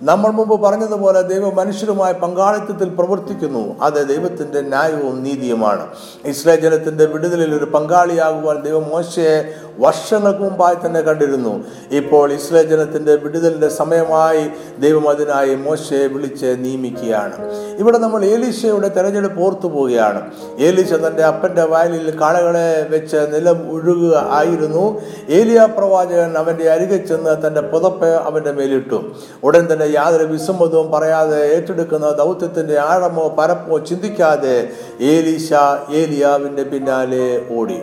നമ്മൾ മുമ്പ് പറഞ്ഞതുപോലെ ദൈവം മനുഷ്യരുമായ പങ്കാളിത്തത്തിൽ പ്രവർത്തിക്കുന്നു. അത് ദൈവത്തിന്റെ ന്യായവും നീതിയുമാണ്. ഇസ്രായേൽ ജനത്തിന്റെ വിടുതലിൽ ഒരു പങ്കാളിയാകുവാൻ ദൈവം മോശയെ വർഷങ്ങൾക്ക് മുമ്പായി തന്നെ കണ്ടിരുന്നു. ഇപ്പോൾ ഇസ്രായേൽ ജനത്തിന്റെ വിടുതലിന്റെ സമയമായി ദൈവം അതിനായി മോശയെ വിളിച്ച് നിയമിക്കുകയാണ്. ഇവിടെ നമ്മൾ ഏലീശയുടെ തെരഞ്ഞെടുപ്പ് ഓർത്തു പോവുകയാണ്. ഏലീശ തന്റെ അപ്പന്റെ വയലിൽ കാളകളെ വെച്ച് നിലം ഒഴുകുക ആയിരുന്നു. ഏലിയ പ്രവാചകൻ അവന്റെ അരികെ ചെന്ന് തന്റെ പുതപ്പ് അവന്റെ മേലിട്ടു. ഉടൻ തന്നെ യാതൊരു വിസമ്മതവും പറയാതെ ഏറ്റെടുക്കുന്ന ദൗത്യത്തിന്റെ ആഴമോ പരപ്പോ ചിന്തിക്കാതെ ഏലീശ ഏലിയാവിന്റെ പിന്നാലെ ഓടി.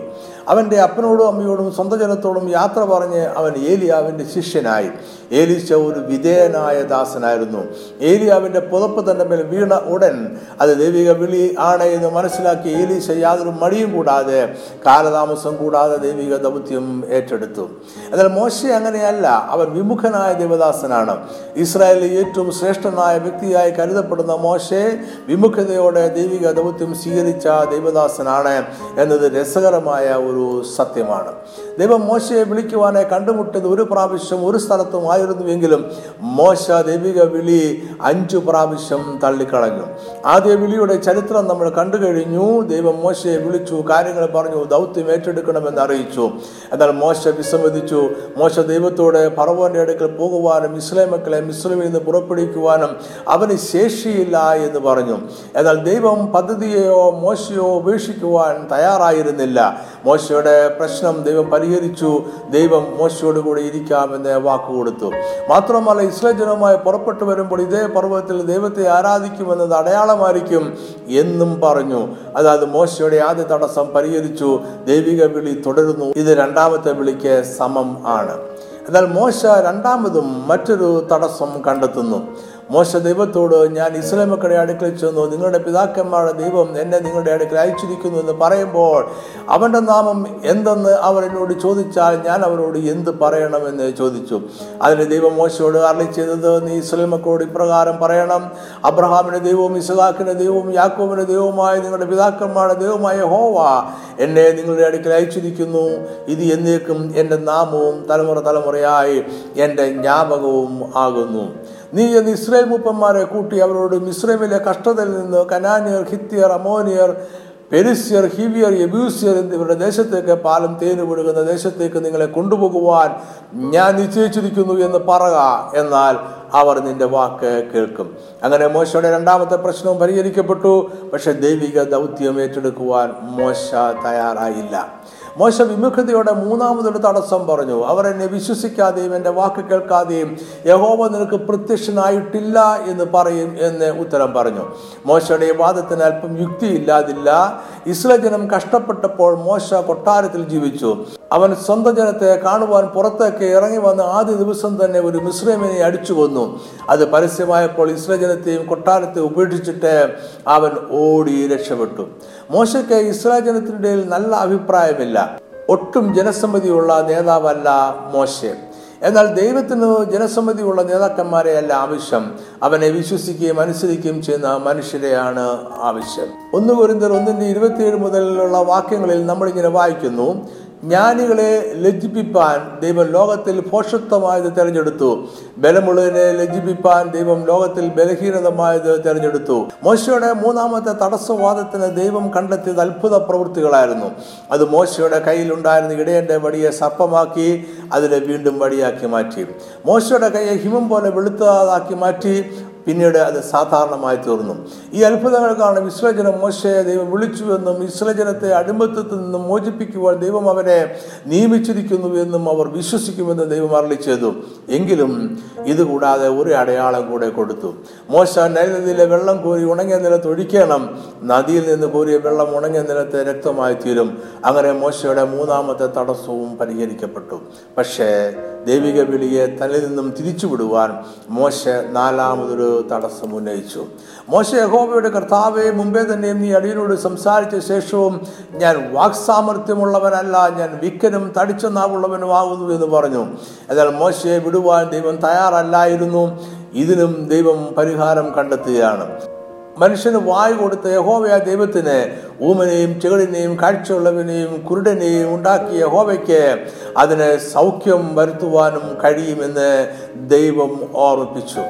അവന്റെ അപ്പനോടും അമ്മയോടും സ്വന്തം ജനത്തോടും യാത്ര പറഞ്ഞ് അവൻ ഏലിയാവിന്റെ ശിഷ്യനായി. ഏലീശ ഒരു വിധേയനായ ദാസനായിരുന്നു. ഏലിയാവിന്റെ പുതപ്പ് തന്റെ മേൽ വീണ ഉടൻ അത് ദൈവിക വിളി ആണ് എന്ന് മനസ്സിലാക്കി ഏലീശ യാതൊരു മടിയും കൂടാതെ കാലതാമസം കൂടാതെ ദൈവിക ദൗത്യം ഏറ്റെടുത്തു. എന്നാൽ മോശ അങ്ങനെയല്ല അവൻ വിമുഖനായ ദേവദാസനാണ്. ഇസ്രായേലിലെ ഏറ്റവും ശ്രേഷ്ഠനായ വ്യക്തിയായി കരുതപ്പെടുന്ന മോശെ വിമുഖതയോടെ ദൈവിക ദൗത്യം സ്വീകരിച്ച ദൈവദാസനാണ് എന്നത് രസകരമായ ഒരു സത്യമാണ്. ദൈവം മോശയെ വിളിക്കുവാനായി കണ്ടുമുട്ടിയത് ഒരു പ്രാവശ്യം ഒരു സ്ഥലത്തും ആയിരുന്നുവെങ്കിലും മോശ ദൈവിക വിളി അഞ്ചു പ്രാവശ്യം തള്ളിക്കളഞ്ഞു. ആദ്യ വിളിയുടെ ചരിത്രം നമ്മൾ കണ്ടു കഴിഞ്ഞു. ദൈവം മോശയെ വിളിച്ചു കാര്യങ്ങൾ പറഞ്ഞു ദൗത്യം ഏറ്റെടുക്കണമെന്ന് അറിയിച്ചു. എന്നാൽ മോശ വിസമ്മതിച്ചു. മോശ ദൈവത്തോടെ പറവോന്റെ അടുക്കൽ പോകുവാനും ഇസ്ലാം മക്കളെ മിസ്ലിമിൽ നിന്ന് പുറപ്പെടുവിക്കുവാനും അവന് ശേഷിയില്ല എന്ന് പറഞ്ഞു. എന്നാൽ ദൈവം പദ്ധതിയെയോ മോശയോ ഉപേക്ഷിക്കുവാൻ തയ്യാറായിരുന്നില്ല. മോശയുടെ പ്രശ്നം ദൈവം പരിഹരിച്ചു ദൈവം മോശയോട് കൂടി ഇരിക്കാമെന്ന് വാക്ക് കൊടുത്തു. മാത്രമല്ല ഇസ്ലാം ജനവുമായി പുറപ്പെട്ടു വരുമ്പോൾ ഇതേ പർവതത്തിൽ ദൈവത്തെ ആരാധിക്കുമെന്നത് അടയാളമായിരിക്കും എന്നും പറഞ്ഞു. അതായത് മോശയുടെ ആദ്യ തടസ്സം പരിഹരിച്ചു. ദൈവിക വിളി തുടരുന്നു. ഇത് രണ്ടാമത്തെ വിളിക്ക് സമം ആണ്. എന്നാൽ മോശ രണ്ടാമതും മറ്റൊരു തടസ്സം കണ്ടെത്തുന്നു. മോശ ദൈവത്തോട് ഞാൻ ഇസ്ലാം മക്കളുടെ അടുക്കൽ ചെന്നു. നിങ്ങളുടെ പിതാക്കന്മാരുടെ ദൈവം എന്നെ നിങ്ങളുടെ അടുക്കൽ അയച്ചിരിക്കുന്നു എന്ന് പറയുമ്പോൾ അവന്റെ നാമം എന്തെന്ന് അവർ എന്നോട് ചോദിച്ചാൽ ഞാൻ അവരോട് എന്ത് പറയണമെന്ന് ചോദിച്ചു. അതിന് ദൈവം മോശയോട് അരളി ചെയ്തത് നീ ഇസ്ലാം മക്കളോട് ഇപ്രകാരം പറയണം. അബ്രഹാമിന്റെ ദൈവവും ഇസ്ലാഖിന്റെ ദൈവവും യാക്കോബിന്റെ ദൈവവുമായ നിങ്ങളുടെ പിതാക്കന്മാരുടെ ദൈവമായ ഹോവ എന്നെ നിങ്ങളുടെ അടുക്കൽ അയച്ചിരിക്കുന്നു. ഇത് എന്നേക്കും എന്റെ നാമവും തലമുറ തലമുറയായി എന്റെ ജ്ഞാപകവും ആകുന്നു. നീ എന്ന് ഇസ്രായേൽ മൂപ്പന്മാരെ കൂട്ടി അവരോട് മിസ്രൈമിലെ കഷ്ടതയിൽ നിന്ന് കനാനിയർ ഹിത്യർ അമോനിയർ പെരിസ്യർ ഹിവിയർ എബ്യൂസിയർ എന്നിവരുടെ ദേശത്തേക്ക് പാലം തേന് വിടുകുന്ന ദേശത്തേക്ക് നിങ്ങളെ കൊണ്ടുപോകുവാൻ ഞാൻ നിശ്ചയിച്ചിരിക്കുന്നു എന്ന് പറക എന്നാൽ അവർ നിന്റെ വാക്ക് കേൾക്കും. അങ്ങനെ മോശയുടെ രണ്ടാമത്തെ പ്രശ്നവും പരിഹരിക്കപ്പെട്ടു. പക്ഷെ ദൈവിക ദൗത്യം ഏറ്റെടുക്കുവാൻ മോശ തയ്യാറായില്ല. മോശ വിമുഖതയോടെ മൂന്നാമതൊരു തടസ്സം പറഞ്ഞു. അവർ എന്നെ വിശ്വസിക്കാതെയും എന്റെ വാക്ക് കേൾക്കാതെയും യഹോവ നിനക്ക് പ്രത്യക്ഷനായിട്ടില്ല എന്ന് പറയും എന്ന് ഉത്തരം പറഞ്ഞു. മോശയുടെ വാദത്തിന് അല്പം യുക്തിയില്ലാതില്ല. ഇസ്രായേൽ ജനം കഷ്ടപ്പെട്ടപ്പോൾ മോശ കൊട്ടാരത്തിൽ ജീവിച്ചു. അവൻ സ്വന്തം ജനത്തെ കാണുവാൻ പുറത്തേക്ക് ഇറങ്ങി വന്ന ആദ്യ ദിവസം തന്നെ ഒരു മിശ്രമിനെ അടിച്ചു കൊന്നു. അത് പരസ്യമായപ്പോൾ ഇസ്രായേൽ ജനത്തെയും കൊട്ടാരത്തെ ഉപേക്ഷിച്ചിട്ട് അവൻ ഓടി രക്ഷപ്പെട്ടു. മോശയ്ക്ക് ഇസ്രായേൽ ജനത്തിനിടയിൽ നല്ല അഭിപ്രായമില്ല. ഒട്ടും ജനസമ്മതിയുള്ള നേതാവല്ല മോശെ. എന്നാൽ ദൈവത്തിന് ജനസമ്മതിയുള്ള നേതാക്കന്മാരെയല്ല ആവശ്യം. അവനെ വിശ്വസിക്കുകയും അനുസരിക്കുകയും ചെയ്യുന്ന മനുഷ്യരെയാണ് ആവശ്യം. ഒന്ന് കുരിന്തർ ഒന്നിന്റെ ഇരുപത്തിയേഴ് മുതലുള്ള വാക്യങ്ങളിൽ നമ്മളിങ്ങനെ വായിക്കുന്നു. ജ്ഞാനികളെ ലജ്ജിപ്പിപ്പാൻ ദൈവം ലോകത്തിൽ ഭോഷത്വമായത് തിരഞ്ഞെടുത്തു. ബലമുള്ളതിനെ ലജ്ജിപ്പിപ്പാൻ ദൈവം ലോകത്തിൽ ബലഹീനതമായത് തിരഞ്ഞെടുത്തു. മോശയുടെ മൂന്നാമത്തെ തടസ്സവാദത്തിന് ദൈവം കണ്ടെത്തിയത് അത്ഭുത പ്രവൃത്തികളായിരുന്നു. അത് മോശയുടെ കയ്യിൽ ഉണ്ടായിരുന്ന ഇടയന്റെ വടിയെ സർപ്പമാക്കി അതിനെ വീണ്ടും വടിയാക്കി മാറ്റി. മോശയുടെ കൈയെ ഹിമം പോലെ വെളുത്തതാക്കി മാറ്റി പിന്നീട് അത് സാധാരണമായി തീർന്നു. ഈ അത്ഭുതങ്ങൾക്കാണ് വിശ്വജനം മോശയെ ദൈവം വിളിച്ചുവെന്നും ഇസ്രജനത്തെ അടിമത്തത്തിൽ നിന്നും മോചിപ്പിക്കുവാൻ ദൈവം അവനെ നിയമിച്ചിരിക്കുന്നു എന്നും അവർ വിശ്വസിക്കുമെന്ന് ദൈവം അരളി ചെയ്തു. എങ്കിലും ഇതുകൂടാതെ ഒരു അടയാളം കൂടെ കൊടുത്തു. മോശ നൈനദിയിലെ വെള്ളം കോരി ഉണങ്ങിയ നിലത്ത് ഒഴിക്കണം. നദിയിൽ നിന്ന് കോരിയ വെള്ളം ഉണങ്ങിയ നിലത്ത് രക്തമായി തീരും. അങ്ങനെ മോശയുടെ മൂന്നാമത്തെ തടസ്സവും പരിഹരിക്കപ്പെട്ടു. പക്ഷേ ദൈവിക വിളിയെ തന്നിൽ നിന്നും തിരിച്ചുവിടുവാൻ മോശ നാലാമതൊരു തടസ്സം ഉന്നയിച്ചു. മോശ യഹോബയുടെ കർത്താവെ മുമ്പേ തന്നെ നീ അടിയനോട് സംസാരിച്ച ശേഷവും ഞാൻ വാക്സാമർത്ഥ്യമുള്ളവനല്ല ഞാൻ വിക്കനും തടിച്ച നാവുള്ളവനുമാകുന്നു എന്ന് പറഞ്ഞു. എന്നാൽ മോശയെ വിടുവാൻ ദൈവം തയ്യാറല്ലായിരുന്നു. ഇതിനും ദൈവം പരിഹാരം കണ്ടെത്തുകയാണ്. മനുഷ്യന് വായു കൊടുത്ത യഹോവയ ദൈവത്തിന് ഊമനെയും ചെകളിനെയും കാഴ്ചയുള്ളവനെയും കുരുടനെയും ഉണ്ടാക്കിയ യഹോവയ്ക്ക് അതിന് സൗഖ്യം വരുത്തുവാനും കഴിയുമെന്ന് ദൈവം ഓർമ്മിപ്പിച്ചു.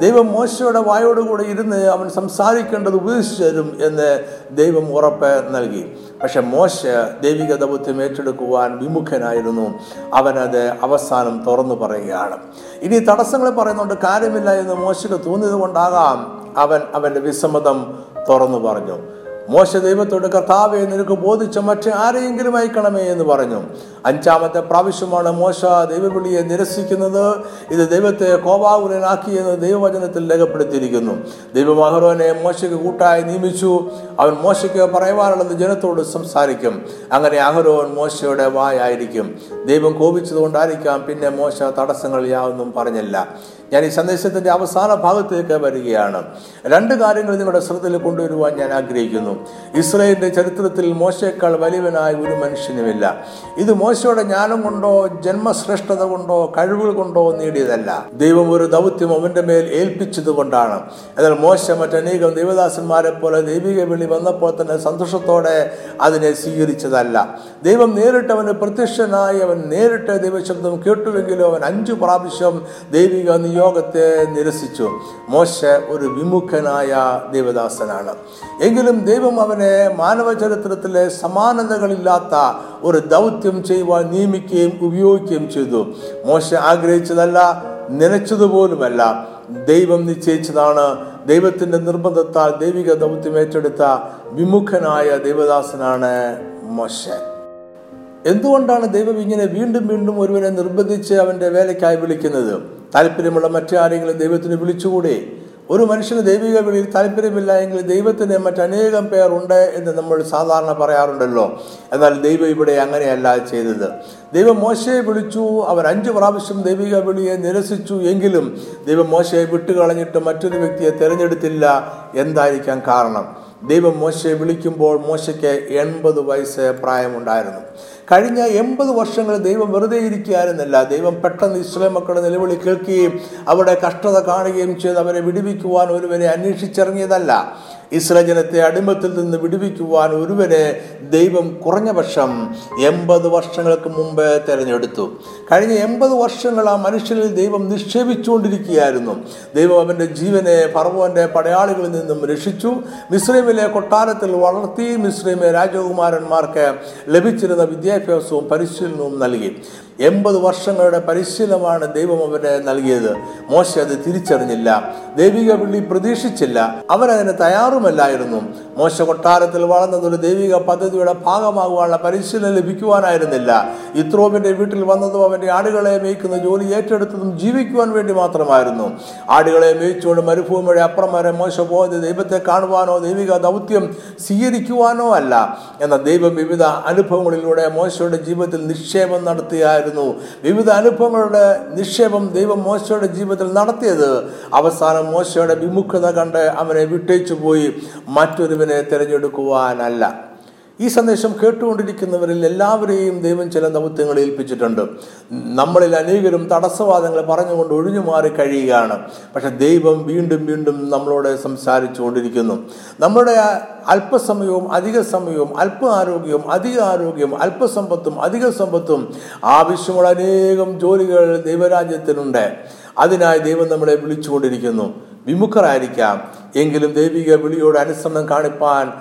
ദൈവം മോശയുടെ വായോടുകൂടെ ഇരുന്ന് അവൻ സംസാരിക്കേണ്ടത് ഉപദേശിച്ചു തരും എന്ന് ദൈവം ഉറപ്പ് നൽകി. പക്ഷെ മോശ ദൈവിക ദൗത്യം ഏറ്റെടുക്കുവാൻ വിമുഖനായിരുന്നു. അവനത് അവസാനം തുറന്നു പറയുകയാണ്. ഇനി തടസ്സങ്ങൾ പറയുന്നുണ്ട് കാര്യമില്ല എന്ന് മോശക്ക് തോന്നിയത് കൊണ്ടാകാം അവൻ അവന്റെ വിസമ്മതം തുറന്നു പറഞ്ഞു. മോശ ദൈവത്തോട് കർത്താവെ നിനക്ക് ബോധിച്ച മറ്റ് ആരെയെങ്കിലും അയക്കണമേ എന്ന് പറഞ്ഞു. അഞ്ചാമത്തെ പ്രാവശ്യമാണ് മോശ ദൈവവിളിയെ നിരസിക്കുന്നത്. ഇത് ദൈവത്തെ കോപാകുലനാക്കി എന്ന് ദൈവവചനത്തിൽ രേഖപ്പെടുത്തിയിരിക്കുന്നു. ദൈവമഹരോനെ മോശയ്ക്ക് കൂട്ടായി നിയമിച്ചു. അവൻ മോശയ്ക്ക് പറയുവാനുള്ളത് ജനത്തോട് സംസാരിക്കും. അങ്ങനെ അഹരോൻ മോശയുടെ വായായിരിക്കും. ദൈവം കോപിച്ചതുകൊണ്ടായിരിക്കാം പിന്നെ മോശ തടസ്സങ്ങൾ യാതൊന്നും പറഞ്ഞില്ല. ഞാൻ ഈ സന്ദേശത്തിന്റെ അവസാന ഭാഗത്തേക്ക് വരികയാണ്. രണ്ട് കാര്യങ്ങൾ നിങ്ങളുടെ ശ്രദ്ധയിൽ കൊണ്ടുവരുവാൻ ഞാൻ ആഗ്രഹിക്കുന്നു. ഇസ്രയേലിന്റെ ചരിത്രത്തിൽ മോശയേക്കാൾ വലിയവനായ ഒരു മനുഷ്യനുമില്ല. ഇത് മോശയുടെ ജ്ഞാനം കൊണ്ടോ ജന്മശ്രേഷ്ഠത കൊണ്ടോ കഴിവുകൾ കൊണ്ടോ നേടിയതല്ല. ദൈവം ഒരു ദൗത്യം അവന്റെ മേൽ ഏൽപ്പിച്ചത് കൊണ്ടാണ് എന്നാൽ മോശ മറ്റനേകം ദൈവദാസന്മാരെ പോലെ ദൈവിക വിളി വന്നപ്പോൾ തന്നെ സന്തോഷത്തോടെ അതിനെ സ്വീകരിച്ചതല്ല. ദൈവം നേരിട്ട് അവന് പ്രത്യക്ഷനായി അവൻ നേരിട്ട് ദൈവശബ്ദം കേട്ടുവെങ്കിലും അവൻ അഞ്ചു പ്രാവശ്യം ദൈവിക നിയോഗത്തെ നിരസിച്ചു. മോശ ഒരു വിമുഖനായ ദേവദാസനാണ്. എങ്കിലും ദൈവം അവനെ മാനവ ചരിത്രത്തിലെ സമാനതകളില്ലാത്ത ഒരു ദൗത്യം ചെയ്യുവാൻ നിയമിക്കുകയും ഉപയോഗിക്കുകയും ചെയ്തു. മോശ ആഗ്രഹിച്ചതല്ല നനച്ചതുപോലുമല്ല. ദൈവം നിശ്ചയിച്ചതാണ്. ദൈവത്തിന്റെ നിർബന്ധത്താൽ ദൈവിക ദൗത്യം ഏറ്റെടുത്ത വിമുഖനായ ദൈവദാസനാണ് മോശ. എന്തുകൊണ്ടാണ് ദൈവം ഇങ്ങനെ വീണ്ടും വീണ്ടും ഒരുവനെ നിർബന്ധിച്ച് അവന്റെ വേലയ്ക്കായി വിളിക്കുന്നത്? താല്പര്യമുള്ള മറ്റാരെങ്കിലും ദൈവത്തിന് വിളിച്ചുകൂടെ? ഒരു മനുഷ്യന് ദൈവിക വിളിയിൽ താല്പര്യമില്ല എങ്കിൽ ദൈവത്തിന് മറ്റനേകം പേർ ഉണ്ട് എന്ന് നമ്മൾ സാധാരണ പറയാറുണ്ടല്ലോ. എന്നാൽ ദൈവം ഇവിടെ അങ്ങനെയല്ല ചെയ്തത്. ദൈവം മോശയെ വിളിച്ചു അവൻ അഞ്ച് പ്രാവശ്യം ദൈവിക വിളിയെ നിരസിച്ചു എങ്കിലും ദൈവം മോശയെ വിട്ടുകളഞ്ഞിട്ട് മറ്റൊരു വ്യക്തിയെ തിരഞ്ഞെടുത്തില്ല എന്തായിരിക്കാം കാരണം? ദൈവം മോശയെ വിളിക്കുമ്പോൾ മോശയ്ക്ക് എൺപത് വയസ്സ് പ്രായമുണ്ടായിരുന്നു. കഴിഞ്ഞ എൺപത് വർഷങ്ങൾ ദൈവം വെറുതെ ഇരിക്കുകയായിരുന്നില്ല. ദൈവം പെട്ടെന്ന് ഇസ്ലാം മക്കളുടെ നിലവിളി കേൾക്കുകയും അവരുടെ കഷ്ടത കാണുകയും ചെയ്ത് അവരെ വിടുവിക്കുവാൻ ഒരുവരെ അന്വേഷിച്ചിറങ്ങിയതല്ല. ഇസ്രായേൽ ജനത്തെ അടിമത്തിൽ നിന്ന് വിടുവിക്കുവാൻ ഒരുവനെ ദൈവം കുറഞ്ഞ പക്ഷം എൺപത് വർഷങ്ങൾക്ക് മുമ്പ് തിരഞ്ഞെടുത്തു. കഴിഞ്ഞ എൺപത് വർഷങ്ങൾ ആ മനുഷ്യനിൽ ദൈവം നിക്ഷേപിച്ചുകൊണ്ടിരിക്കുകയായിരുന്നു. ദൈവം അവന്റെ ജീവനെ ഫറവോന്റെ പടയാളികളിൽ നിന്നും രക്ഷിച്ചു. മിശ്രീമിലെ കൊട്ടാരത്തിൽ വളർത്തി മിശ്രീമെ രാജകുമാരന്മാർക്ക് ലഭിച്ചിരുന്ന വിദ്യാഭ്യാസവും പരിശീലനവും നൽകി. എൺപത് വർഷങ്ങളുടെ പരിശീലനമാണ് ദൈവം അവന് നൽകിയത്. മോശ അത് തിരിച്ചറിഞ്ഞില്ല. ദൈവിക വിളി പ്രതീക്ഷിച്ചില്ല. അവനതിന് തയ്യാറുമല്ലായിരുന്നു. മോശ കൊട്ടാരത്തിൽ വളർന്നത് ഒരു ദൈവിക പദ്ധതിയുടെ ഭാഗമാകുവാനുള്ള പരിശീലനം ലഭിക്കുവാനായിരുന്നില്ല. ഇത്രോവിന്റെ വീട്ടിൽ വന്നതും അവന്റെ ആടുകളെ മേയ്ക്കുന്ന ജോലി ഏറ്റെടുത്തതും ജീവിക്കുവാൻ വേണ്ടി മാത്രമായിരുന്നു. ആടുകളെ മേയിച്ചുകൊണ്ട് മരുഭൂമിയുടെ അപ്പുറം വരെ മോശ പോയത് ദൈവത്തെ കാണുവാനോ ദൈവിക ദൗത്യം സ്വീകരിക്കുവാനോ അല്ല. എന്ന ദൈവം വിവിധ അനുഭവങ്ങളിലൂടെ മോശയുടെ ജീവിതത്തിൽ നിക്ഷേപം നടത്തിയായിരുന്നു. വിവിധ അനുഭവങ്ങളുടെ നിക്ഷേപം ദൈവം മോശയുടെ ജീവിതത്തിൽ നടത്തിയത്. അവസാനം മോശയുടെ വിമുഖത കണ്ട് അവനെ വിട്ടേച്ചു പോയി മറ്റൊരുവനെ തിരഞ്ഞെടുക്കുവാനല്ല. ഈ സന്ദേശം കേട്ടുകൊണ്ടിരിക്കുന്നവരിൽ എല്ലാവരെയും ദൈവം ചില ദൗത്യങ്ങൾ ഏൽപ്പിച്ചിട്ടുണ്ട്. നമ്മളിൽ അനേകരും തടസ്സവാദങ്ങൾ പറഞ്ഞുകൊണ്ട് ഒഴിഞ്ഞു മാറി കഴിയുകയാണ്. പക്ഷെ ദൈവം വീണ്ടും വീണ്ടും നമ്മളോട് സംസാരിച്ചു കൊണ്ടിരിക്കുന്നു നമ്മുടെ അല്പസമയവും അധിക സമയവും അല്പ ആരോഗ്യവും അധിക ആരോഗ്യവും അല്പസമ്പത്തും അധിക സമ്പത്തും ആവശ്യമുള്ള അനേകം ജോലികൾ ദൈവരാജ്യത്തിനുണ്ട്. അതിനായി ദൈവം നമ്മളെ വിളിച്ചുകൊണ്ടിരിക്കുന്നു. വിമുഖരായിരിക്കാം. എങ്കിലും ദൈവിക വിളിയോട് അനുസരണം കാണിപ്പാൻ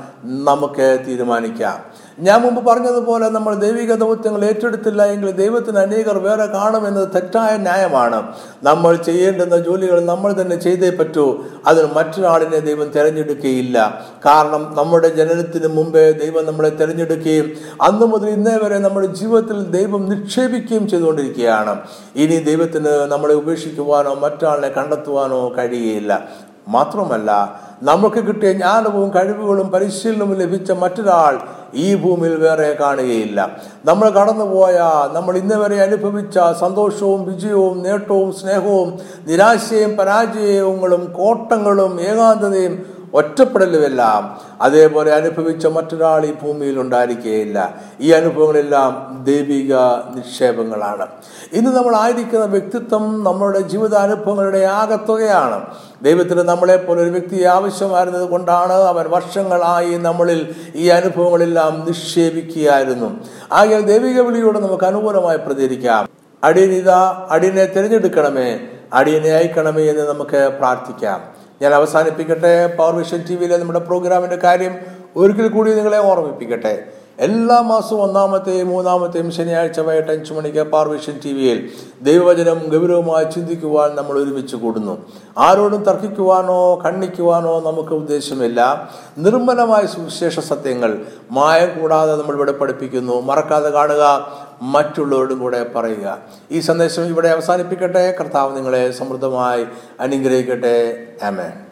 നമുക്ക് തീരുമാനിക്കാം. ഞാൻ മുമ്പ് പറഞ്ഞതുപോലെ നമ്മൾ ദൈവിക ദൗത്യങ്ങൾ ഏറ്റെടുത്തില്ല എങ്കിൽ ദൈവത്തിന് അനേകർ വേറെ കാണുമെന്നത് തെറ്റായ ന്യായമാണ്. നമ്മൾ ചെയ്യേണ്ടുന്ന ജോലികൾ നമ്മൾ തന്നെ ചെയ്തേ പറ്റൂ. അതിന് മറ്റൊരാളിനെ ദൈവം തിരഞ്ഞെടുക്കുകയില്ല. കാരണം നമ്മുടെ ജനനത്തിന് മുമ്പേ ദൈവം നമ്മളെ തിരഞ്ഞെടുക്കുകയും അന്നു മുതൽ ഇന്നേ വരെ നമ്മുടെ ജീവിതത്തിൽ ദൈവം നിക്ഷേപിക്കുകയും ചെയ്തുകൊണ്ടിരിക്കുകയാണ്. ഇനി ദൈവത്തിന് നമ്മളെ ഉപേക്ഷിക്കുവാനോ മറ്റൊരാളിനെ കണ്ടെത്തുവാനോ കഴിയുകയില്ല. മാത്രമല്ല നമുക്ക് കിട്ടിയ ജ്ഞാനവും കഴിവുകളും പരിശീലനവും ലഭിച്ച മറ്റൊരാൾ ഈ ഭൂമിയിൽ വേറെ കാണുകയില്ല. നമ്മൾ കടന്നുപോയ നമ്മൾ ഇന്ന് വരെ അനുഭവിച്ച സന്തോഷവും വിജയവും നേട്ടവും സ്നേഹവും നിരാശയും പരാജയങ്ങളും കോട്ടങ്ങളും ഏകാന്തതയും ഒറ്റപ്പെടലുമെല്ലാം അതേപോലെ അനുഭവിച്ച മറ്റൊരാൾ ഈ ഭൂമിയിൽ ഉണ്ടായിരിക്കുകയില്ല ഈ അനുഭവങ്ങളെല്ലാം ദൈവിക നിക്ഷേപങ്ങളാണ്. ഇന്ന് നമ്മൾ ആയിരിക്കുന്ന വ്യക്തിത്വം നമ്മുടെ ജീവിതാനുഭവങ്ങളുടെ ആകത്തുകയാണ്. ദൈവത്തിന് നമ്മളെപ്പോലെ ഒരു വ്യക്തി ആവശ്യമായിരുന്നത് കൊണ്ടാണ് അവൻ വർഷങ്ങളായി നമ്മളിൽ ഈ അനുഭവങ്ങളെല്ലാം നിക്ഷേപിക്കുകയായിരുന്നു. ആകെ ദൈവിക വിളിയോട് നമുക്ക് അനുകൂലമായി പ്രതികരിക്കാം. അടിയനിത അടിയനെ തിരഞ്ഞെടുക്കണമേ അടിയനെ അയക്കണമേ എന്ന് നമുക്ക് പ്രാർത്ഥിക്കാം. ഞാൻ അവസാനിപ്പിക്കട്ടെ. പവർ വിഷൻ ടി വിയിലെ നമ്മുടെ പ്രോഗ്രാമിന്റെ കാര്യം ഒരിക്കൽ കൂടി നിങ്ങളെ ഓർമ്മിപ്പിക്കട്ടെ. എല്ലാ മാസവും ഒന്നാമത്തെയും മൂന്നാമത്തെയും ശനിയാഴ്ച വൈകിട്ട് അഞ്ചു മണിക്ക് പാർവിഷൻ ടി വിയിൽ ദൈവവചനം ഗൗരവമായി ചിന്തിക്കുവാൻ നമ്മൾ ഒരുമിച്ച് കൂടുന്നു. ആരോടും തർക്കിക്കുവാനോ ഖണ്ഡിക്കുവാനോ നമുക്ക് ഉദ്ദേശമില്ല. നിർമ്മലമായ സുവിശേഷ സത്യങ്ങൾ മായം കൂടാതെ നമ്മൾ ഇവിടെ പഠിപ്പിക്കുന്നു. മറക്കാതെ കാണുക. മറ്റുള്ളവരോടും കൂടെ പറയുക. ഈ സന്ദേശം ഇവിടെ അവസാനിപ്പിക്കട്ടെ. കർത്താവ് നിങ്ങളെ സമൃദ്ധമായി അനുഗ്രഹിക്കട്ടെ. ആമേൻ.